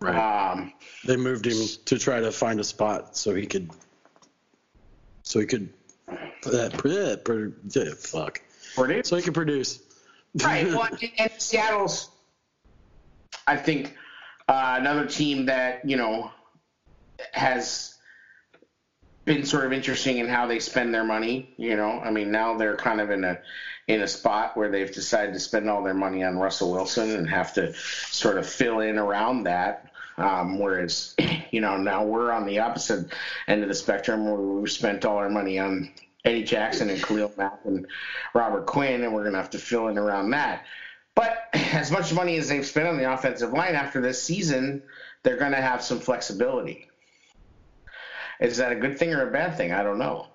S1: Right. Um, they moved him to try to find a spot so he could, so he could, uh, uh, uh, fuck, produce. So he could produce.
S2: Right. Well, and Seattle's, I think, uh, another team that you know has been sort of interesting in how they spend their money. You know, I mean, now they're kind of in a in a spot where they've decided to spend all their money on Russell Wilson and have to sort of fill in around that. Um, whereas, you know, now we're on the opposite end of the spectrum where we've spent all our money on Eddie Jackson and Khalil Mack and Robert Quinn, and we're going to have to fill in around that. But as much money as they've spent on the offensive line after this season, they're going to have some flexibility. Is that a good thing or a bad thing? I don't know.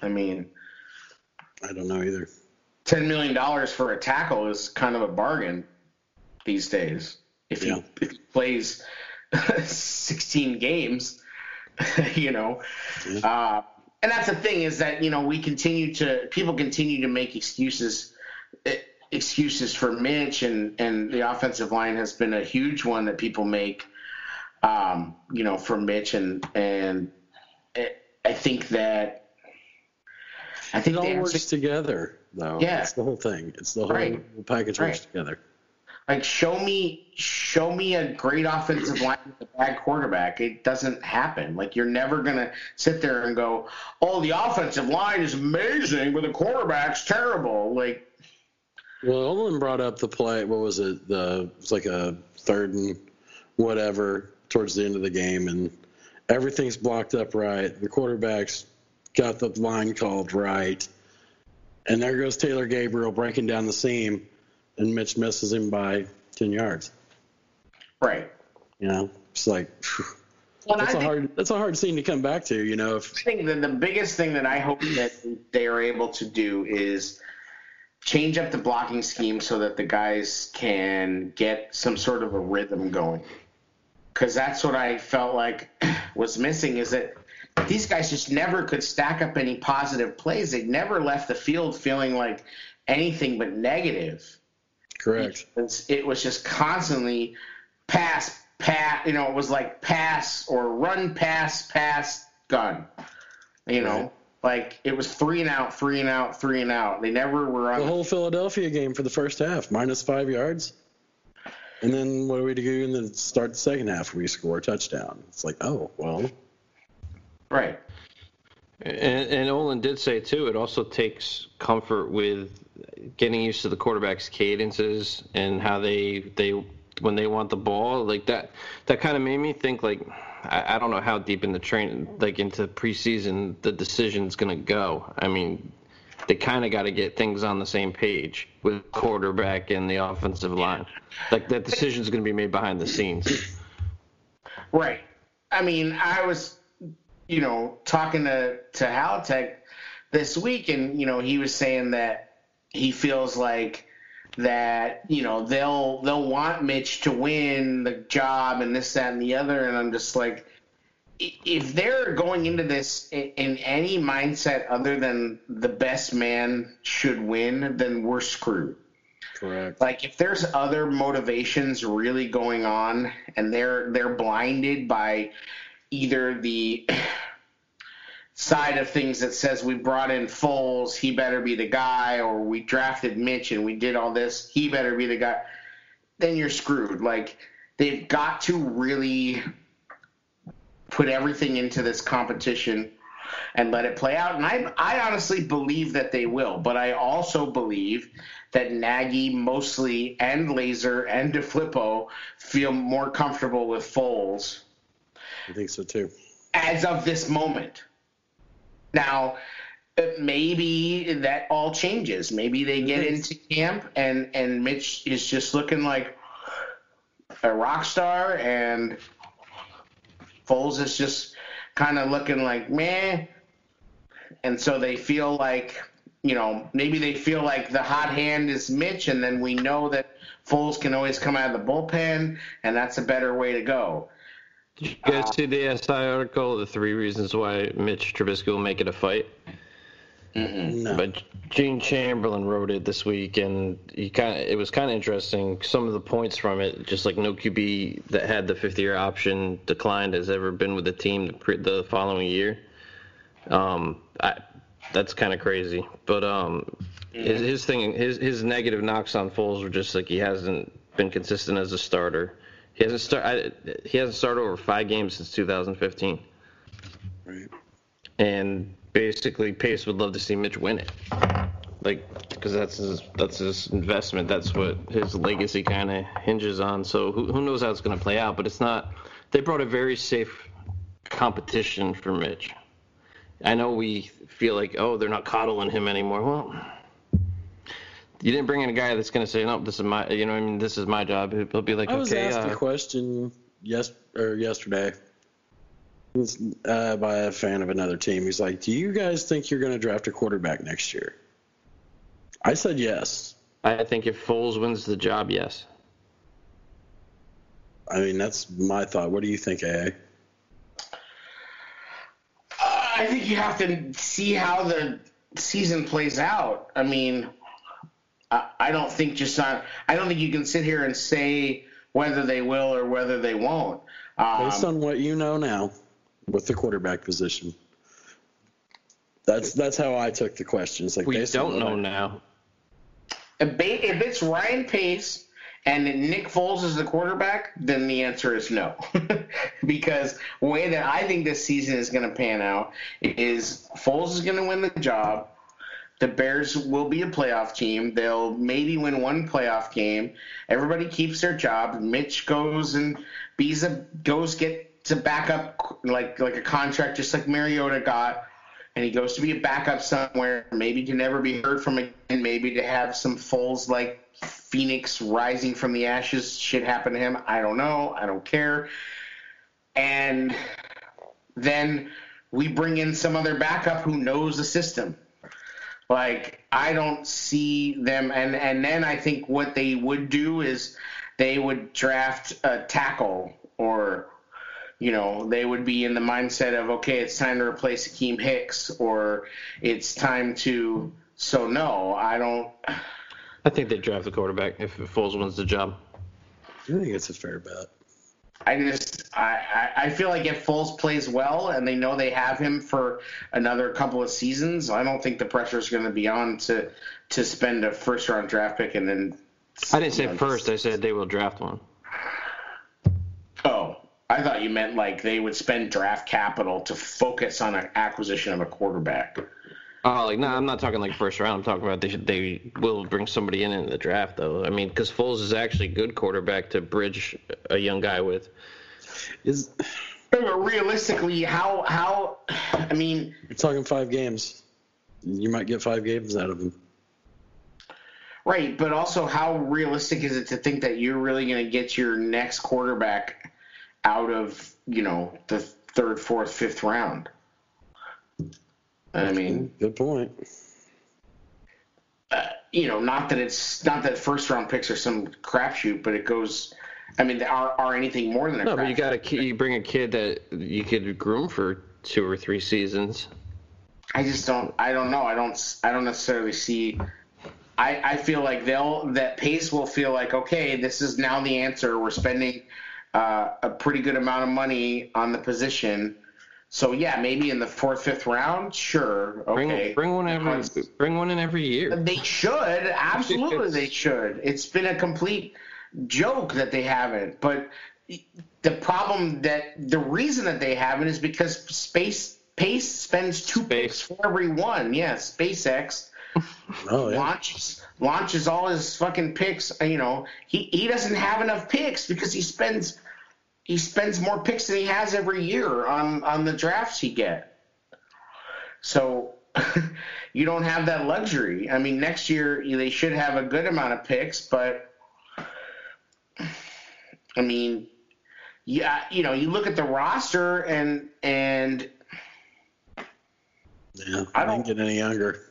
S2: I mean,
S1: I don't know either
S2: ten million dollars for a tackle is kind of a bargain these days. If yeah. he, if he plays sixteen games, you know. Yeah. Uh, and that's the thing is that you know we continue to people continue to make excuses eh, excuses for Mitch and and the offensive line has been a huge one that people make um, you know for Mitch and and eh, I think that
S1: I think it all works together though.
S2: Yeah,
S1: it's the whole thing. It's the whole right. package right. works together.
S2: Like show me, show me a great offensive line with a bad quarterback. It doesn't happen. Like you're never gonna sit there and go, "Oh, the offensive line is amazing, but the quarterback's terrible." Like,
S1: well, Olin brought up the play. What was it? The it was like a third and whatever towards the end of the game, and everything's blocked up right. The quarterback's got the line called right and there goes Taylor Gabriel breaking down the seam, and Mitch misses him by 10 yards.
S2: Right.
S1: You know, it's like, well, that's, a hard, that's a hard scene to come back to, you know. If,
S2: I think that the biggest thing that I hope that they are able to do is change up the blocking scheme so that the guys can get some sort of a rhythm going. Because that's what I felt like was missing is that these guys just never could stack up any positive plays. They never left the field feeling like anything but negative.
S1: Correct.
S2: It was, just constantly pass, pass. You know, it was like pass or run, pass, pass, gun. You know, right. like it was three and out, three and out, three and out. They never were on
S1: the whole Philadelphia game for the first half, minus five yards. And then what do we do in the start the second half? We score a touchdown. It's like, oh well,
S2: Right.
S3: And, and Olin did say too. It also takes comfort with getting used to the quarterback's cadences and how they they when they want the ball like that. That kind of made me think like I, I don't know how deep in the train like into preseason the decision's gonna go. I mean, they kind of got to get things on the same page with quarterback and the offensive line. Like that decision's going to be made behind the scenes.
S2: Right. I mean, I was you know, talking to to Halatek this week, and you know, he was saying that he feels like that you know they'll they'll want Mitch to win the job and this that and the other, and I'm just like, if they're going into this in any mindset other than the best man should win, then we're screwed.
S1: Correct.
S2: Like if there's other motivations really going on and they're they're blinded by either the side of things that says we brought in Foles, he better be the guy, or we drafted Mitch and we did all this, he better be the guy, then you're screwed. Like they've got to really put everything into this competition and let it play out. And I, I honestly believe that they will, but I also believe that Nagy mostly and Lazor and DeFilippo feel more comfortable with Foles
S1: I think so too.
S2: As of this moment. Now, uh, maybe that all changes. Maybe they get into camp and and Mitch is just looking like a rock star, and Foles is just kind of looking like meh, and so they feel like you know, maybe they feel like the hot hand is Mitch, and then we know that Foles can always come out of the bullpen, and that's a better way to go.
S3: Did you guys uh, see the SI article? The three reasons why Mitch Trubisky will make it a fight. No. But Gene Chamberlain wrote it this week, and he kind of it was kind of interesting. Some of the points from it, just like no QB that had the 50-year option declined has ever been with the team the, the following year. Um, I, that's kind of crazy. But um, his, his thing, his his negative knocks on Foles were just like he hasn't been consistent as a starter. He hasn't start. he hasn't started over five games since 2015. Right. And basically Pace would love to see Mitch win it. Like, because that's his that's his investment. That's what his legacy kind of hinges on. So who who knows how it's going to play out? But it's not. They brought a very safe competition for Mitch. I know we feel like oh they're not coddling him anymore. Well, you didn't bring in a guy that's going to say no. This is my you know I mean this is my job. He'll be like "Okay."
S1: I was
S3: okay.
S1: asked
S3: uh,
S1: a question yes or yesterday uh, by a fan of another team. He's like, "Do you guys think you're going to draft a quarterback next year?" I said yes.
S3: I think if Foles wins the job, yes.
S1: I mean, that's my thought. What do you think, AA?
S2: Uh, I think you have to see how the season plays out. I mean, I, I don't think just on. I don't think you can sit here and say whether they will or whether they won't.
S1: Um, Based on what you know now with the quarterback position. That's that's how I took the questions. Like
S3: we don't know now.
S2: If it's Ryan Pace and Nick Foles is the quarterback, then the answer is no. because the way that I think this season is going to pan out is Foles is going to win the job. The Bears will be a playoff team. They'll maybe win one playoff game. Everybody keeps their job. Mitch goes and Biza goes get to back up like like a contract just like Mariota got, and he goes to be a backup somewhere, maybe to never be heard from again, maybe to have some Foles like Phoenix rising from the ashes shit happen to him. I don't know. I don't care. And then we bring in some other backup who knows the system. Like I don't see them, and and then I think what they would do is they would draft a tackle or you know, they would be in the mindset of, okay, it's time to replace Akiem Hicks or it's time to. So, no, I don't.
S3: I think they draft the quarterback if Foles wins the job.
S1: I think it's a fair bet.
S2: I just I, I feel like if Foles plays well and they know they have him for another couple of seasons, I don't think the pressure is going to be on to to spend a first round draft pick and then.
S3: I didn't say know, first. I said they will draft one.
S2: Oh, I thought you meant like they would spend draft capital to focus on an acquisition of a quarterback.
S3: Oh, like no, I'm not talking like first round. I'm talking about they should, they will bring somebody in in the draft though. I mean, because Foles is actually a good quarterback to bridge a young guy with.
S1: Is
S2: realistically how how I mean
S1: you're talking five games. You might get five games out of him.
S2: Right, but also how realistic is it to think that you're really going to get your next quarterback out of you know the third, fourth, fifth round. I mean,
S1: good point.
S2: Uh, you know, not that it's not that first round picks are some crapshoot, but it goes. I mean, are are anything more than a
S3: no? But you got to you bring a kid that you could groom for two or three seasons.
S2: I just don't. I don't know. I don't. I don't necessarily see. I, I feel like they'll that Pace will feel like okay, this is now the answer. We're spending uh, a pretty good amount of money on the position. So yeah, maybe in the fourth, fifth round, sure.
S3: Okay. Bring, bring one every bring one in every year.
S2: They should absolutely. they should. It's been a complete joke that they haven't. But the problem that the reason that they haven't is because space Pace spends two Space. picks for every one. Yeah, SpaceX oh, yeah. launches launches all his fucking picks. You know, he, he doesn't have enough picks because he spends he spends more picks than he has every year on on the drafts he get. So you don't have that luxury. I mean, next year they should have a good amount of picks, but I mean, yeah, you know, you look at the roster and and
S1: yeah, I don't get any younger.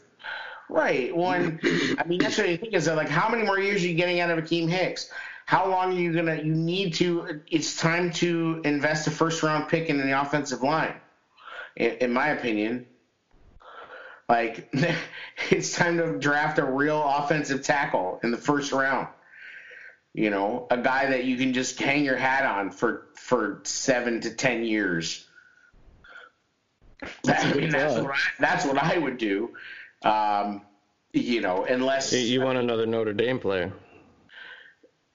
S2: Right. One, I mean, that's what you think is that, like, how many more years are you getting out of Akiem Hicks? How long are you gonna? You need to. It's time to invest a first round pick in the offensive line, in, in my opinion. Like, it's time to draft a real offensive tackle in the first round. You know, a guy that you can just hang your hat on for for seven to ten years. That's, I mean, that's what I, that's what I would do. Um, you know, unless
S3: you want another Notre Dame player.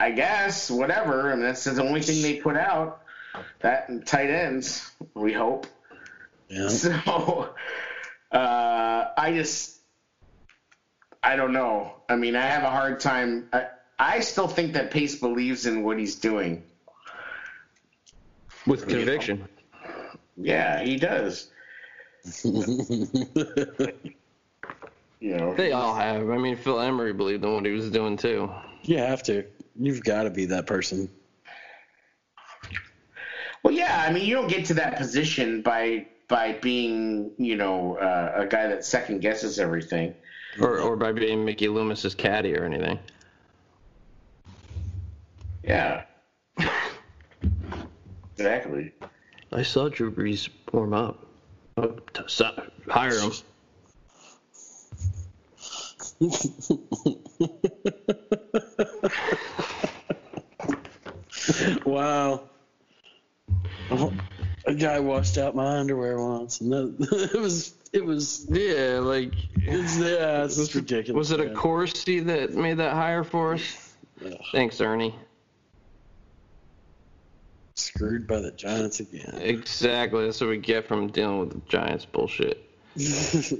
S2: I guess whatever. I mean, that's the only thing they put out. That tight ends, we hope. Yeah. So, uh, I just, I don't know. I mean, I have a hard time. I, I still think that Pace believes in what he's doing.
S3: With conviction.
S2: Yeah, he does.
S3: You know, they all have. I mean, Phil Emery believed in what he was doing too.
S1: You have to. You've got to be that person.
S2: Well, yeah. I mean, you don't get to that position by by being, you know, uh, a guy that second guesses everything,
S3: or or by being Mickey Loomis's caddy or anything.
S2: Yeah. exactly.
S3: I saw Drew Brees warm up. Oh, hire him.
S1: wow. A guy washed out my underwear once, and that, it was it was
S3: yeah, like
S1: it's yeah, it's was, ridiculous.
S3: Was it Accorsi that made that hire for us? Ugh. Thanks, Ernie.
S1: Screwed by the Giants again.
S3: Exactly. That's what we get from dealing with the Giants bullshit.
S2: Is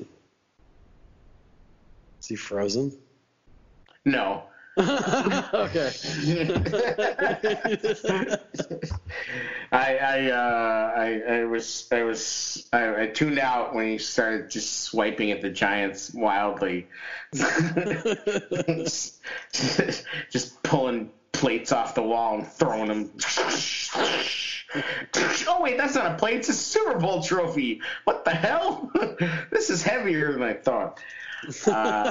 S1: he frozen?
S2: No.
S1: Okay.
S2: I I, uh, I I was I was I, I, tuned out when he started just swiping at the Giants wildly, just, just pulling plates off the wall and throwing them. oh wait, that's not a plate; it's a Super Bowl trophy. What the hell? this is heavier than I thought. Uh,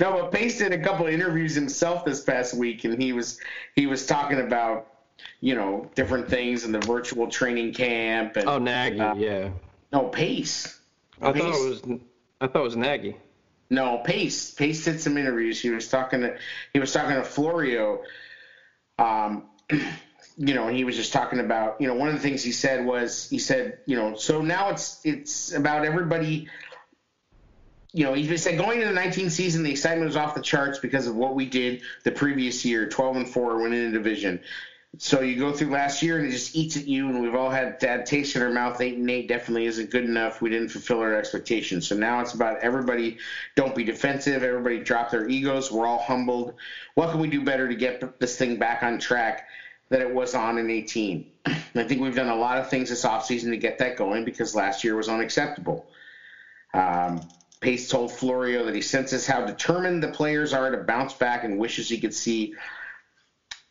S2: no, but Pace did a couple of interviews himself this past week, and he was he was talking about you know different things in the virtual training camp. And,
S3: oh, Nagy, uh, yeah.
S2: No, Pace.
S3: I
S2: Pace.
S3: thought it was I thought it was Nagy.
S2: No, Pace. Pace did some interviews. He was talking to he was talking to Florio. Um, you know, and he was just talking about, you know, one of the things he said was, he said, you know, so now it's it's about everybody. You know, he said going into the 19th season, the excitement was off the charts because of what we did the previous year, 12 and four, winning a division. So you go through last year and it just eats at you, and we've all had that taste in our mouth. Eight and eight definitely isn't good enough. We didn't fulfill our expectations. So now it's about everybody don't be defensive. Everybody drop their egos. We're all humbled. What can we do better to get this thing back on track? that it was on in 18. I think we've done a lot of things this offseason to get that going because last year was unacceptable. Um, Pace told Florio that he senses how determined the players are to bounce back and wishes he could see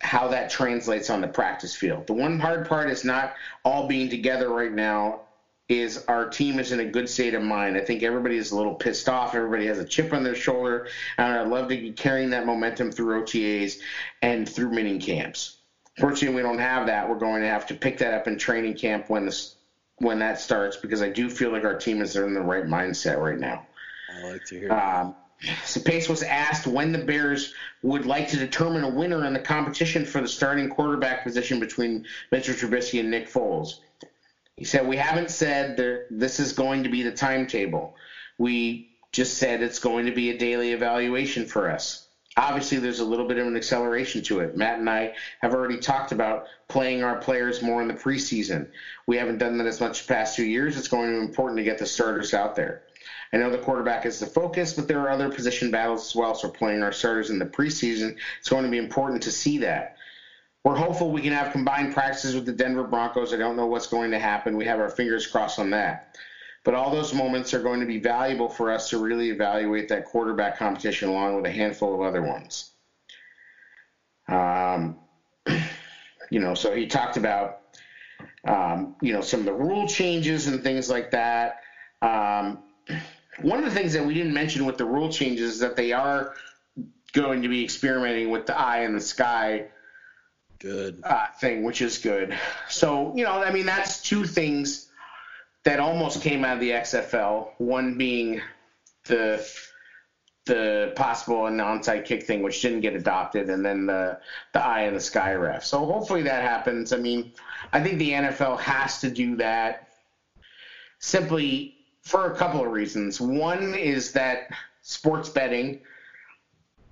S2: how that translates on the practice field. The one hard part is not all being together right now is our team is in a good state of mind. I think everybody is a little pissed off. Everybody has a chip on their shoulder, and I'd love to be carrying that momentum through OTAs and through mini camps. Fortunately, we don't have that. We're going to have to pick that up in training camp when this when that starts because I do feel like our team is in the right mindset right now.
S1: I like to hear. Um,
S2: so Pace was asked when the Bears would like to determine a winner in the competition for the starting quarterback position between Mitchell Trubisky and Nick Foles. He said, "We haven't said there, this is going to be the timetable. We just said it's going to be a daily evaluation for us." obviously there's a little bit of an acceleration to it. Matt and I have already talked about playing our players more in the preseason. We haven't done that as much the past two years. It's going to be important to get the starters out there. I know the quarterback is the focus, but there are other position battles as well. So playing our starters in the preseason, it's going to be important to see that. We're hopeful we can have combined practices with the Denver Broncos. I don't know what's going to happen. We have our fingers crossed on that. But all those moments are going to be valuable for us to really evaluate that quarterback competition along with a handful of other ones. Um, you know, so he talked about, um, you know, some of the rule changes and things like that. Um, one of the things that we didn't mention with the rule changes is that they are going to be experimenting with the eye in the sky
S1: Good.
S2: uh, thing, which is good. So, you know, I mean, that's two things that almost came out of the XFL. One being the the possible and onside kick thing, which didn't get adopted, and then the the eye in the sky ref. So hopefully that happens. I mean, I think the NFL has to do that simply for a couple of reasons. One is that sports betting.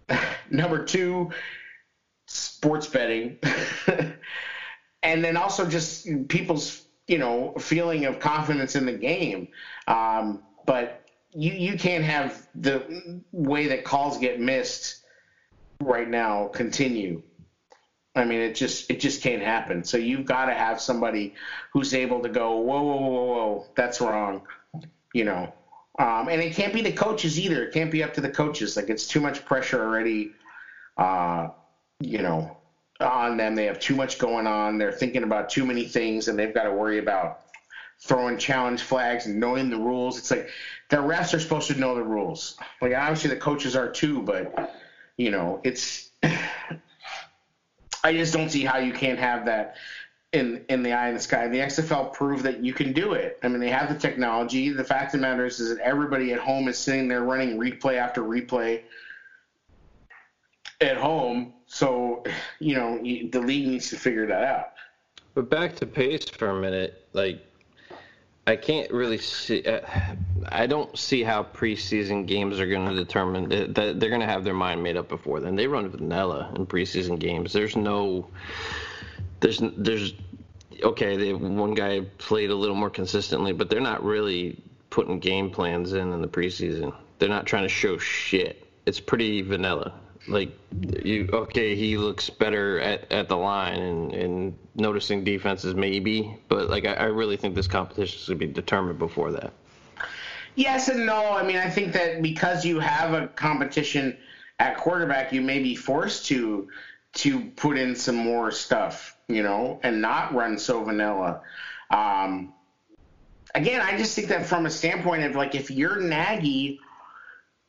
S2: Number two, sports betting, and then also just people's you know feeling of confidence in the game. Um, but you you can't have the way that calls get missed right now continue. I mean, it just it just can't happen. So you've got to have somebody who's able to go, whoa, whoa, whoa, whoa, that's wrong, you know. Um, and it can't be the coaches either. It can't be up to the coaches. Like it's too much pressure already. Uh, you know, on them. They have too much going on. They're thinking about too many things, and they've got to worry about throwing challenge flags and knowing the rules. It's like the refs are supposed to know the rules. Like obviously the coaches are too, but you know, it's. I just don't see how you can't have that in in the eye in the sky. The XFL proved that you can do it. I mean, they have the technology. The fact of the matter is, is that everybody at home is sitting there running replay after replay at home. So, you know, the league needs to figure that out.
S3: But back to pace for a minute, like I can't really see. Uh, I don't see how preseason games are going to determine that they're going to have their mind made up before then. They run vanilla in preseason games. There's no. There's there's okay. They one guy played a little more consistently, but they're not really putting game plans in in the preseason. They're not trying to show shit. It's pretty vanilla like you okay he looks better at, at the line and, and noticing defenses maybe but like I, I really think this competition is going to be determined before that
S2: yes and no i mean i think that because you have a competition at quarterback you may be forced to to put in some more stuff you know and not run so vanilla um, again i just think that from a standpoint of like if you're nagy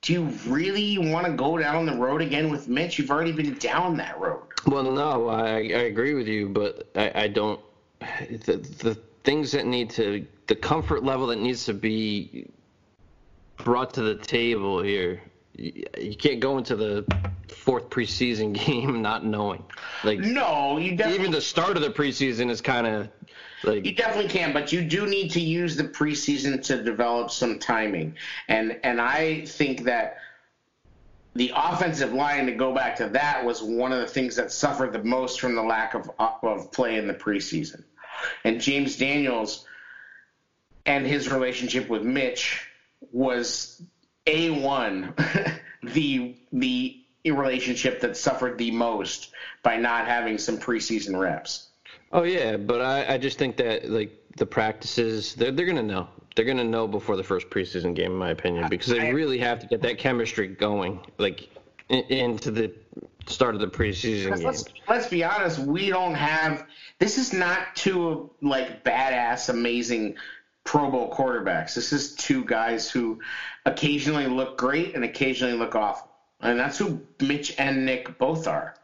S2: do you really want to go down the road again with Mitch? You've already been down that road.
S3: Well, no, I, I agree with you, but I, I don't. The, the things that need to, the comfort level that needs to be brought to the table here, you, you can't go into the fourth preseason game not knowing. Like
S2: no, you
S3: definitely, even the start of the preseason is kind of like
S2: you definitely can, but you do need to use the preseason to develop some timing, and and I think that the offensive line to go back to that was one of the things that suffered the most from the lack of of play in the preseason, and James Daniels and his relationship with Mitch was a one the the relationship that suffered the most by not having some preseason reps.
S3: Oh yeah, but I, I just think that like the practices they're they're gonna know. They're gonna know before the first preseason game, in my opinion, because they really have to get that chemistry going, like in, into the start of the preseason game.
S2: Let's, let's be honest, we don't have. This is not two like badass, amazing Pro Bowl quarterbacks. This is two guys who occasionally look great and occasionally look awful, and that's who Mitch and Nick both are.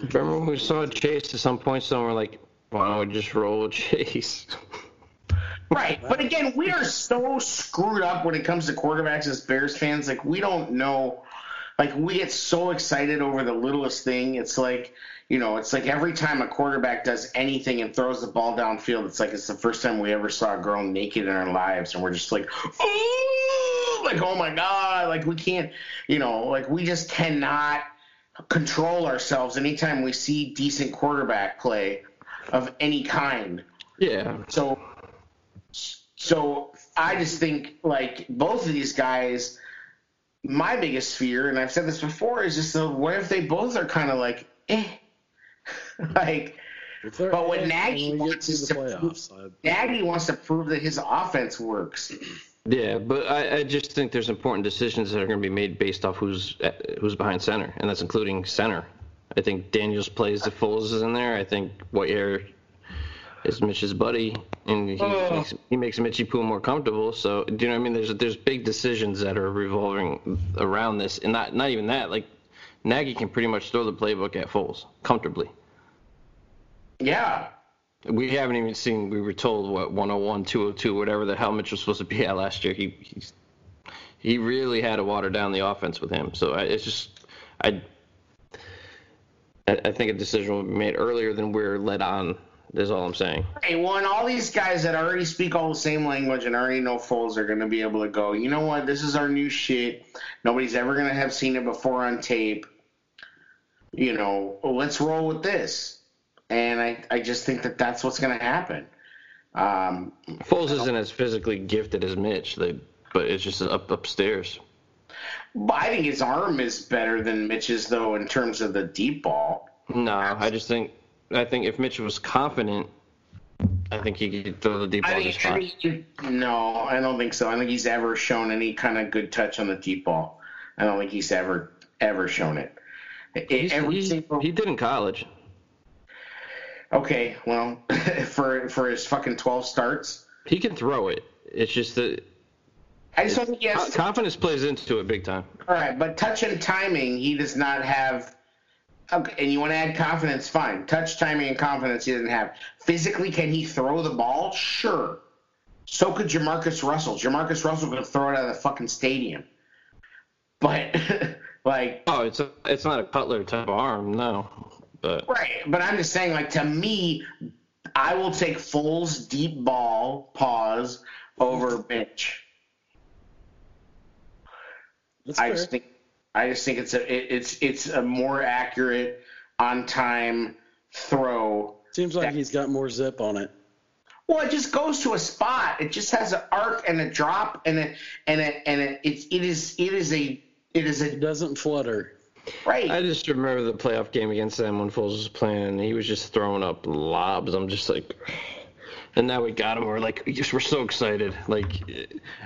S3: Remember when we saw Chase at some point, so we're like, why don't we just roll Chase?
S2: right. But again, we are so screwed up when it comes to quarterbacks as Bears fans. Like, we don't know. Like, we get so excited over the littlest thing. It's like, you know, it's like every time a quarterback does anything and throws the ball downfield, it's like it's the first time we ever saw a girl naked in our lives. And we're just like, oh, like, oh my God. Like, we can't, you know, like, we just cannot control ourselves anytime we see decent quarterback play of any kind.
S3: Yeah.
S2: So so I just think like both of these guys my biggest fear and I've said this before is just the, what if they both are kind of like eh like but what Nagy wants is to prove, Nagy wants to prove that his offense works.
S3: Yeah, but I, I, just think there's important decisions that are going to be made based off who's uh, who's behind center, and that's including center. I think Daniels plays the Foles is in there. I think Whitehair is Mitch's buddy, and he, oh. he's he makes Mitchie Poole more comfortable. So do you know what I mean? There's there's big decisions that are revolving around this, and not not even that. Like Nagy can pretty much throw the playbook at Foles comfortably.
S2: Yeah.
S3: We haven't even seen. We were told what 101, 202, whatever the hell was supposed to be at last year. He he's, he really had to water down the offense with him. So I, it's just I I think a decision will be made earlier than we're led on. Is all I'm saying.
S2: Hey, well, and all these guys that already speak all the same language and already know Foles are going to be able to go. You know what? This is our new shit. Nobody's ever going to have seen it before on tape. You know, let's roll with this. And I, I just think that that's what's going to happen. Um,
S3: Foles isn't as physically gifted as Mitch, they, but it's just up upstairs.
S2: But I think his arm is better than Mitch's, though, in terms of the deep ball.
S3: No, I just think I think if Mitch was confident, I think he could throw the deep ball
S2: I
S3: just
S2: think,
S3: fine.
S2: no, I don't think so. I think he's ever shown any kind of good touch on the deep ball. I don't think he's ever ever shown it. It-
S3: He's-
S2: every
S3: he,
S2: single-
S3: he did in college.
S2: Okay, well, for for his fucking twelve starts,
S3: He can throw it. It's just that
S2: I just don't think he has.
S3: confidence plays into it big time.
S2: All right, but touch and timing, he does not have. Okay, and you want to add confidence, fine. Touch, timing, and confidence, he doesn't have. Physically, can he throw the ball? Sure. So could Jamarcus Russell. Jamarcus Russell could throw it out of the fucking stadium. But, like,
S3: Oh, it's a, it's not a Cutler type of arm, no. But
S2: right. But I'm just saying, like, to me, I will take Foles deep ball pause over Mitch.
S1: That's
S2: I
S1: fair.
S2: just think I just think it's a it, it's it's a more accurate on time throw.
S1: Seems like he's got more zip on it.
S2: Well, it just goes to a spot. It just has an arc and a drop and a and a and a, it's it is it is a it is
S1: It
S2: a
S1: doesn't flutter.
S2: Right.
S3: I just remember the playoff game against them when Foles was playing, he was just throwing up lobs. I'm just like, and now we got him. We're like, we just we're so excited. Like,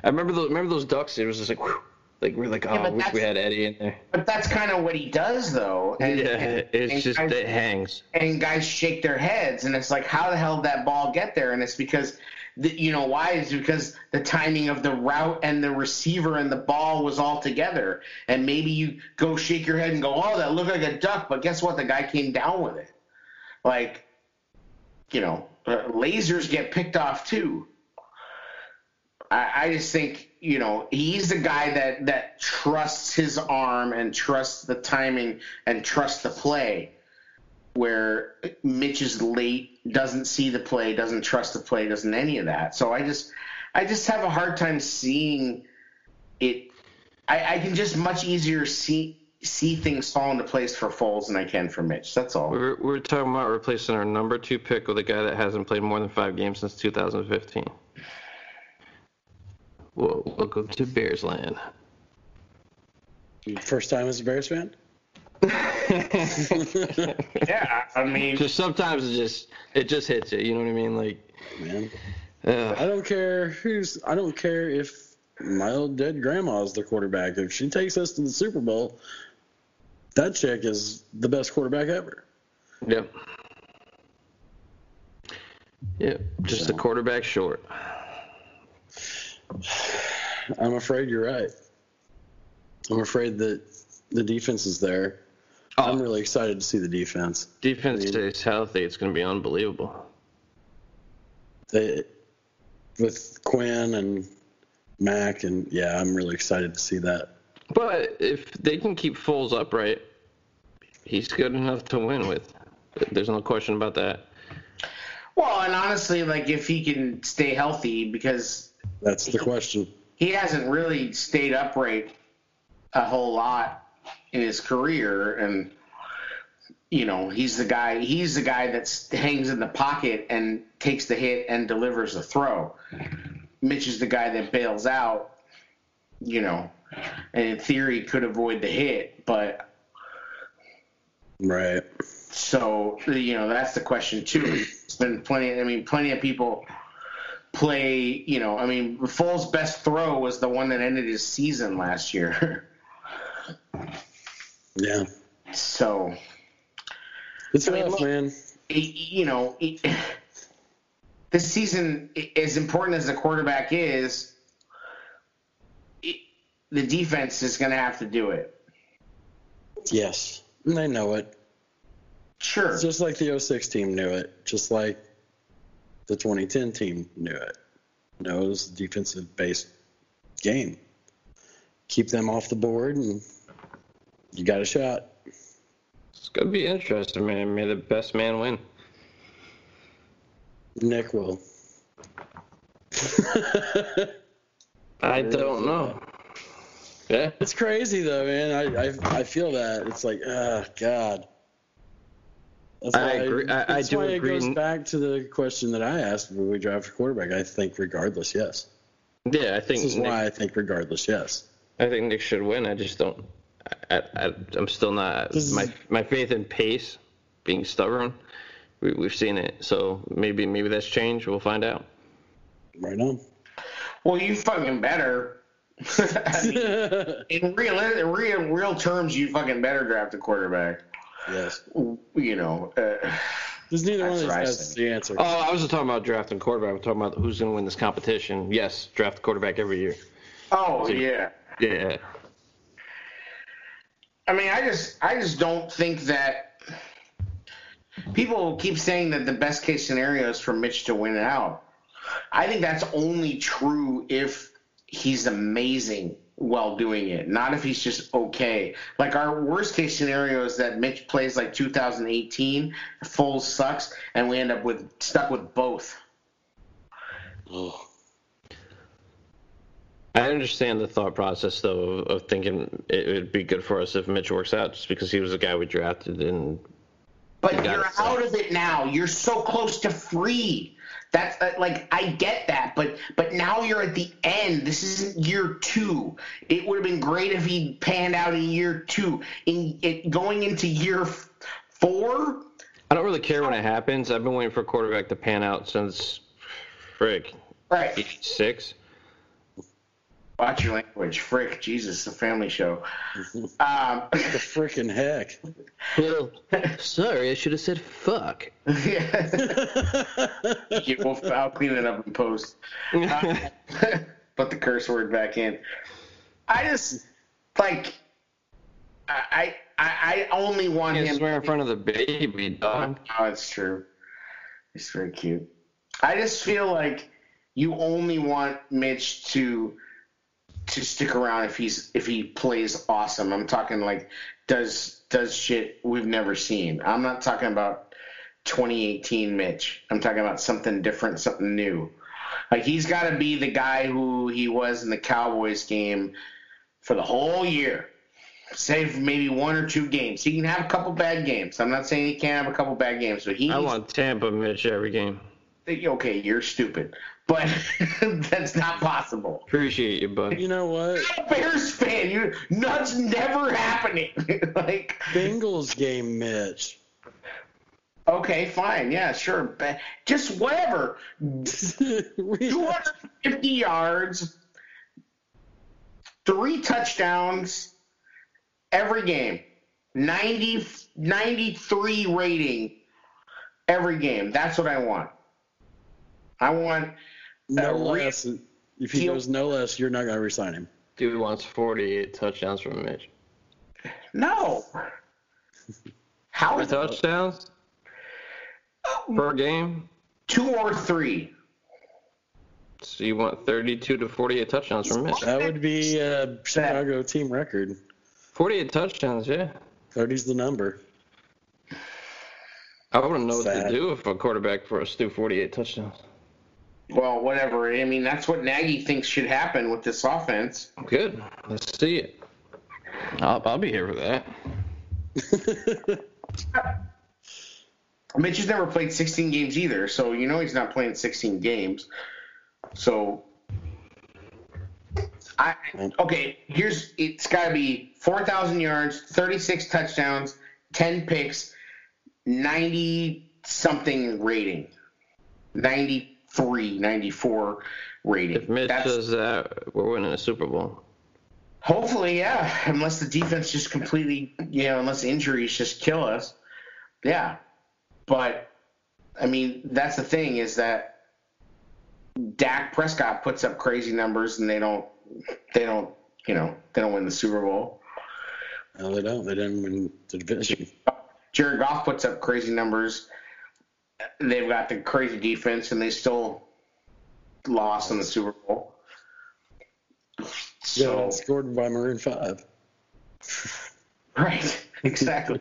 S3: I remember those remember those ducks. It was just like, whew. like we're like, oh,
S2: Yeah,
S3: I wish we had Eddie in there.
S2: but that's kind of what he does, though. And,
S3: yeah,
S2: and-
S3: it's
S2: and
S3: just
S2: guys-
S3: it hangs.
S2: and guys shake their heads and it's like how the hell did that ball get there and it's because the, you know why? Is because the timing of the route and the receiver and the ball was all together. And maybe you go shake your head and go oh that looked like a duck but guess what? The guy came down with it. Like you know uh, lasers get picked off too. I, I just think you know he's the guy that that trusts his arm and trusts the timing and trusts the play where Mitch is late, doesn't see the play, doesn't trust the play, doesn't any of that. So I just I just have a hard time seeing it. I, I can just much easier see see things fall into place for Foles than I can for Mitch. That's all.
S3: We're we're talking about replacing our number two pick with a guy that hasn't played more than five games since 2015. Whoa, welcome to Bears land.
S1: First time as a Bears fan?
S2: Yeah, I mean,
S3: Just sometimes it just it just hits you. You know what I mean? Like,
S1: Man.
S3: uh,
S1: I don't care who's I don't care if my old dead grandma is the quarterback. If she takes us to the Super Bowl, that chick is the best quarterback ever.
S3: yep, yep. Just a quarterback short.
S1: I'm afraid you're right. I'm afraid that the defense is there. I'm oh. really excited to see the defense.
S3: Defense stays healthy. It's going to be unbelievable.
S1: They, with Quinn and Mack, and yeah, I'm really excited to see that.
S3: But if they can keep Foles upright, he's good enough to win with. There's no question about that.
S2: well, and honestly, like if he can stay healthy, because
S1: That's the question.
S2: he hasn't really stayed upright a whole lot in his career and you know he's the guy he's the guy that hangs in the pocket and takes the hit and delivers the throw mitch is the guy that bails out you know and in theory could avoid the hit but
S1: Right.
S2: so you know that's the question too. It's been plenty. I mean, plenty of people play. You know, I mean, Foles' best throw was the one that ended his season last year.
S1: Yeah.
S2: so
S1: It's
S2: I mean,
S1: rough,
S2: look-
S1: man.
S2: you know, it- this season, as important as the quarterback is, the defense is going to have to do it.
S1: Yes, and they know it.
S2: Sure.
S1: It's just like the 06 team knew it, just like the 2010 team knew it. Knows defensive based game. Keep them off the board, and you got a shot.
S3: It's gonna be interesting, man. May the best man win.
S1: Nick will.
S3: I don't know. Yeah.
S1: It's crazy though, man. I I, I feel that. It's like, oh God. That's
S3: I agree- I- I
S1: that's
S3: do
S1: why
S3: agree.
S1: It goes back to the question that I asked when we draft a quarterback. I think regardless, yes.
S3: Yeah, I think
S1: This is
S3: Nick,
S1: why I think regardless, yes.
S3: I think Nick should win. I just don't. I, I, I'm still not.
S1: Is-
S3: My my faith in Pace, being stubborn. We, we've seen it, so maybe maybe that's changed. We'll find out.
S1: Right on.
S2: Well, you fucking better. I mean, in real, in real, real terms, you fucking better draft a quarterback.
S1: yes.
S2: You know, uh,
S1: Because neither one of
S2: That's
S1: these guys is the answer.
S3: Oh, I wasn't talking about drafting quarterback. I'm talking about who's going to win this competition. Yes, draft quarterback every year.
S2: oh yeah.
S3: Yeah.
S2: I mean, I just, I just don't think that people keep saying that the best case scenario is for Mitch to win it out. I think that's only true if he's amazing while doing it, not if he's just okay. Like our worst case scenario is that Mitch plays like 2018, Foles sucks, and we end up with stuck with both.
S1: Oh.
S3: I understand the thought process, though, of, of thinking it would be good for us if Mitch works out, just because he was the guy we drafted. And
S2: But you're out of it now. You're so close to free. That's uh, like I get that, but but now you're at the end. This isn't year two. It would have been great if he panned out in year two. In it going into year f- four,
S3: I don't really care when it happens. I've been waiting for a quarterback to pan out since, frick,
S2: right?
S3: six.
S2: Watch your language, frick. Jesus, the family show. Um,
S1: The freaking heck.
S3: Well, sorry, I should have said fuck.
S2: yeah. we'll, I'll clean it up in post. Uh, put the curse word back in. I just like I I, I only want
S3: Can't
S2: him.
S3: swear in front of the baby, dog.
S2: Oh, it's true. It's very cute. I just feel like you only want Mitch to to stick around if he's if he plays awesome. I'm talking like does does shit we've never seen. I'm not talking about 2018 Mitch. I'm talking about something different, something new. Like he's got to be the guy who he was in the Cowboys game for the whole year. Save maybe one or two games. He can have a couple bad games. I'm not saying he can't have a couple bad games, but he
S3: I
S2: needs
S3: want Tampa Mitch every game.
S2: okay, you're stupid, but that's not possible.
S3: Appreciate you, bud.
S1: You know what?
S2: I'm a Bears fan, you nuts never happening. like,
S1: Bengals game, Mitch.
S2: okay, fine, yeah, sure, but just whatever.
S1: We-
S2: 250 yards, three touchdowns every game, 90, 93 rating every game. That's what I want. I want
S1: no
S2: re-
S1: less. If he goes no less, you're not going to resign him.
S3: Dude wants 48 touchdowns from Mitch.
S2: no. How
S3: many touchdowns oh. per game?
S2: two or three?
S3: So you want 32 to 48 touchdowns from Mitch?
S1: That would be a Chicago team record.
S3: 48 touchdowns, yeah.
S1: 30's the number.
S3: I wouldn't know what to do if a quarterback for us threw 48 touchdowns.
S2: Well, whatever. I mean, that's what Nagy thinks should happen with this offense.
S3: Good. Let's see it. I'll, I'll be here for that.
S2: Mitch has never played 16 games either, so you know he's not playing 16 games. So, I okay. Here's it's got to be 4,000 yards, 36 touchdowns, 10 picks, 90 something rating, 93, 94 rating.
S3: If Mitch
S2: That's-
S3: does that, we're winning a Super Bowl.
S2: Hopefully, yeah. Unless the defense just completely, you know, unless injuries just kill us. Yeah. But, I mean, that's the thing is that Dak Prescott puts up crazy numbers and they don't they don't you know they don't win the Super Bowl.
S1: No, they don't. They didn't win the division.
S2: Jared Goff puts up crazy numbers. They've got the crazy defense and they still lost in the Super Bowl.
S1: So yeah, scored by Maroon Five.
S2: Right. Exactly.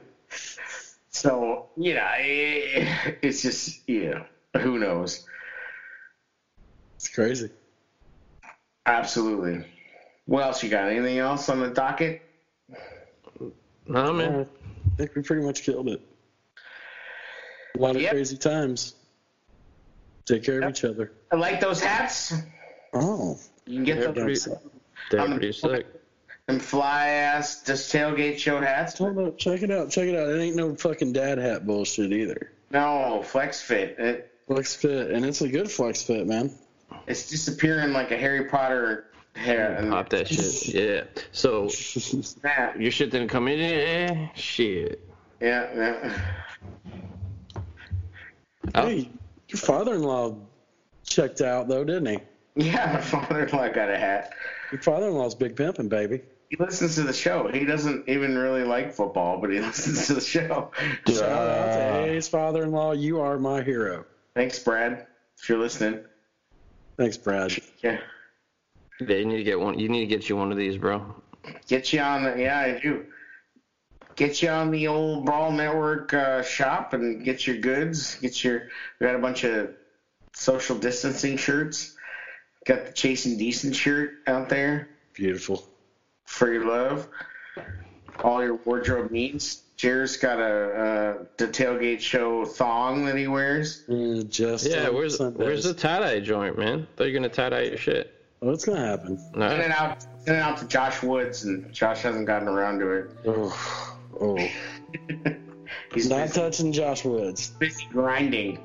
S2: so you know, it's just you know, who knows.
S1: It's crazy.
S2: Absolutely. What else you got? Anything else on the docket?
S3: No, man.
S1: I think we pretty much killed it. A lot of yep. crazy times. Take care yep. of each other.
S2: I like those hats.
S1: Oh.
S2: You can get
S3: they're
S2: those.
S3: Pretty, they're pretty sick.
S2: Them fly ass just tailgate show hats.
S1: Hold up, check it out, check it out. It ain't no fucking dad hat bullshit either.
S2: No, flex fit. It,
S1: flex fit, and it's a good flex fit, man.
S2: It's disappearing like a Harry Potter hair.
S3: Pop that shit. Yeah. So your shit didn't come in. Eh, shit.
S2: Yeah. yeah.
S1: Oh. Hey, your father-in-law checked out though, didn't he?
S2: Yeah, my father-in-law got a hat.
S1: Your father-in-law's big pimping, baby.
S2: He listens to the show. He doesn't even really like football, but he listens to the show.
S1: Shout out to A's father-in-law. You are my hero.
S2: Thanks, Brad. If you're listening.
S1: Thanks, Brad.
S2: Yeah.
S3: Yeah, you need to get one. You need to get you one of these, bro.
S2: Get you on the. Yeah, I do. Get you on the old Brawl Network uh, shop and get your goods. Get your. We got a bunch of social distancing shirts. Got the Chasing Decent shirt out there.
S1: Beautiful.
S2: For your love. All your wardrobe needs. Jared's got a, a the tailgate show thong that he wears.
S1: Mm, just
S3: yeah. Where's where's the tie dye joint, man? Thought you're gonna tie dye your shit.
S1: What's gonna happen?
S2: No. Send it out. Send it out to Josh Woods, and Josh hasn't gotten around to it.
S1: Oh, oh. He's not busy, touching Josh Woods.
S2: Busy grinding.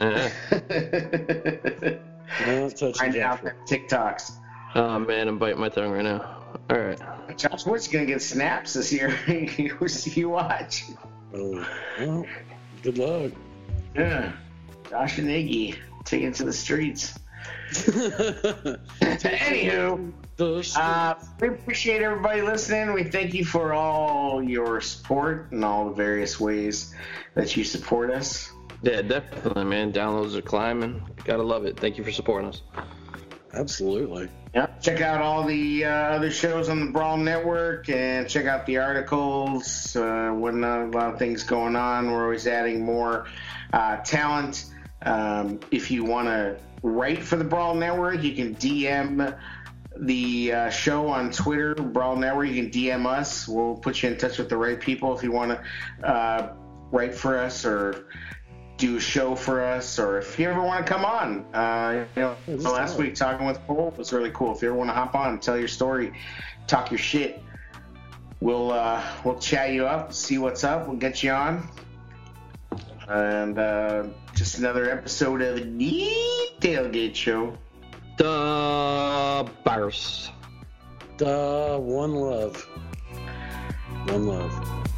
S3: Uh-huh.
S1: not touching
S2: grinding Josh out TikToks.
S3: Oh man, I'm biting my tongue right now. All right.
S2: Josh Woods gonna get snaps this year. you watch.
S1: Oh, well, good luck.
S2: Yeah, Josh and Iggy taking to the streets. Anywho, uh, we appreciate everybody listening. We thank you for all your support and all the various ways that you support us.
S3: Yeah, definitely, man. Downloads are climbing. Gotta love it. Thank you for supporting us.
S1: Absolutely.
S2: Yeah. Check out all the uh, other shows on the Brawl Network and check out the articles. Uh, when a lot of things going on, we're always adding more uh, talent. Um, if you want to write for the Brawl Network, you can DM the uh, show on Twitter, Brawl Network. You can DM us. We'll put you in touch with the right people if you want to uh, write for us or do a show for us, or if you ever want to come on. Uh, you know, last week talking with Paul was really cool. If you ever want to hop on, tell your story, talk your shit, we'll uh, we'll chat you up, see what's up. We'll get you on, and uh, just another episode of the Tailgate Show.
S3: The Bears.
S1: The one love. One love.